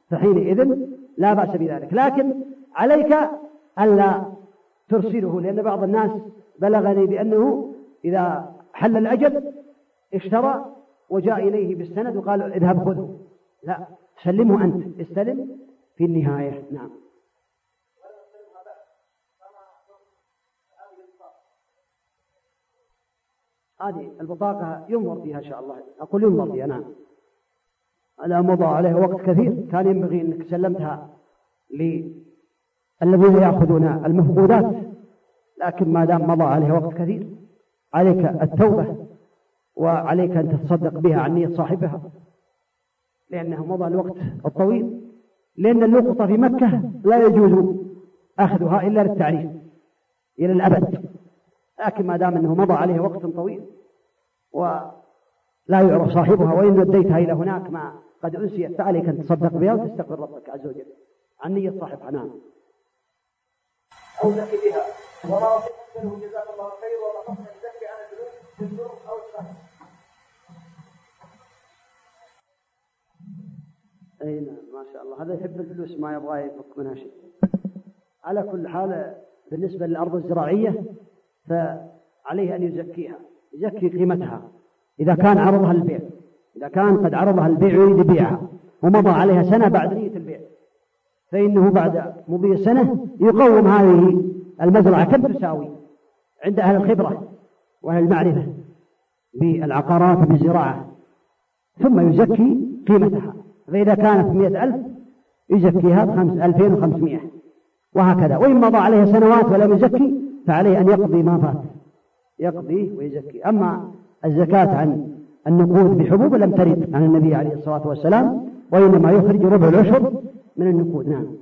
فحينئذ لا بأس بذلك. لكن عليك ألا ترسله لأن بعض الناس بلغني بأنه إذا حل الأجل اشترى وجاء إليه بالسند وقال اذهب خذه. لا سلمه أنت استلم في النهاية. نعم. هذه البطاقة ينظر فيها إن شاء الله. أقول ينظر فيها نعم. هذا مضى عليه وقت كثير. كان ينبغي أنك سلمتها للذين يأخذون المفقودات لكن ما دام مضى عليه وقت كثير عليك التوبة وعليك أن تتصدق بها عن نية صاحبها لأنه مضى الوقت الطويل. لأن اللقطة في مكة لا يجوز أخذها إلا للتعريف إلى الأبد. لكن ما دام أنه مضى عليه وقت طويل ولا يعرف صاحبها وإن وديتها إلى هناك ما قد أنسيت فعليك أن تصدق بها وتستغفر ربك عز وجل عن نية صاحبها نعم أو بها له جزاك الله خير وما قصد الزكي عن الفلوس بالظلم أو الشهر اي نعم ما شاء الله. هذا يحب الفلوس ما يبغى يفك منها شيء. على كل حال بالنسبة للأرض الزراعية فعليه أن يزكيها يزكي قيمتها. إذا كان عرضها البيع إذا كان قد عرضها البيع يريد يبيعها. ومضى عليها سنة بعد نية البيع. فإنه بعد مضي السنة يقوم هذه المزرعة. كم تساوي عند أهل الخبرة وأهل المعرفة؟ بالعقارات وبالزراعة ثم يزكي قيمتها. فإذا كانت مئة ألف يزكيها بخمس ألفين وخمسمائة وهكذا. وإن مضى عليه سنوات ولم يزكي فعليه أن يقضي ما فات. يقضي ويزكي. أما الزكاة عن النقود بحبوب لم ترد عن النبي عليه الصلاة والسلام وإنما يخرج ربع العشر من النقود. نعم.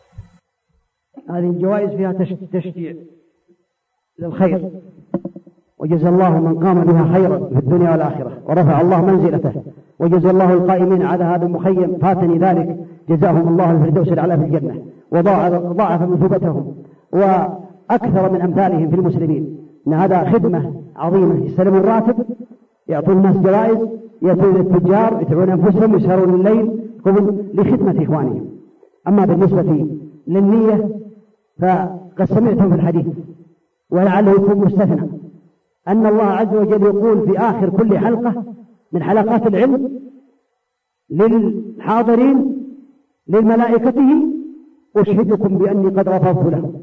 فيها تشجيع للخير. وجزى الله من قام بها خيرا في الدنيا والآخرة ورفع الله منزلته وجزى الله القائمين على هذا المخيم فاتني ذلك. جزاهم الله الفردوس الأعلى في الجنة وضاعف مثوبتهم وأكثر من أمثالهم في المسلمين. إن هذا خدمة عظيمة يستلمون الراتب يعطون الناس جوائز يأتون التجار يتعبون أنفسهم يسهرون الليل لخدمة إخوانهم. أما بالنسبة للنية فقد سمعتم في الحديث ولعله يكون مستثنى. أن الله عز وجل يقول في آخر كل حلقة من حلقات العلم للحاضرين للملائكته أشهدكم بأني قد غفرت له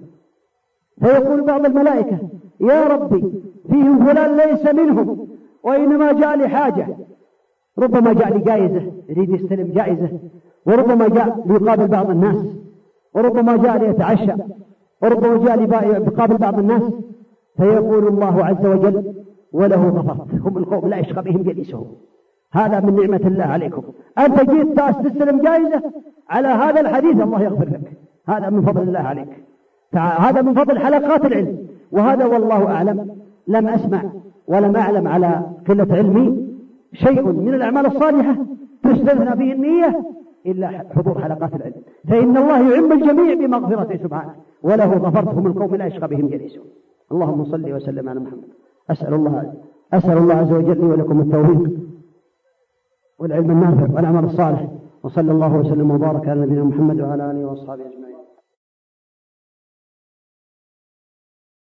فيقول بعض الملائكة يا ربي فيهم فلان ليس منهم وإنما جاء لحاجة ربما جاء لجائزة يريد يستلم جائزة وربما جاء ليقابل بعض الناس وربما جاء ليتعشى. وربما جاء ليقابل بعض الناس فيقول الله عز وجل وله غفرت هم القوم لا يشقى بهم جليسهم. هذا من نعمة الله عليكم. أنت جيت تاس تستلم جائزة على هذا الحديث الله يغفر لك. هذا من فضل الله عليك. هذا من فضل حلقات العلم. وهذا والله أعلم. لم أسمع ولم أعلم على قلة علمي شيء من الأعمال الصالحة تستثنى به النية إلا حضور حلقات العلم. فإن الله يعم الجميع بمغفرته سبحانه. وله غفرتهم القوم لا يشقى بهم جليسهم. اللهم صل وسلم على محمد. أسأل الله أسأل الله عز وجل ولكم التوفيق والعلم النافع والعمل الصالح. وصلى الله وسلم وبارك على نبينا محمد وعلى آله وأصحابه أجمعين.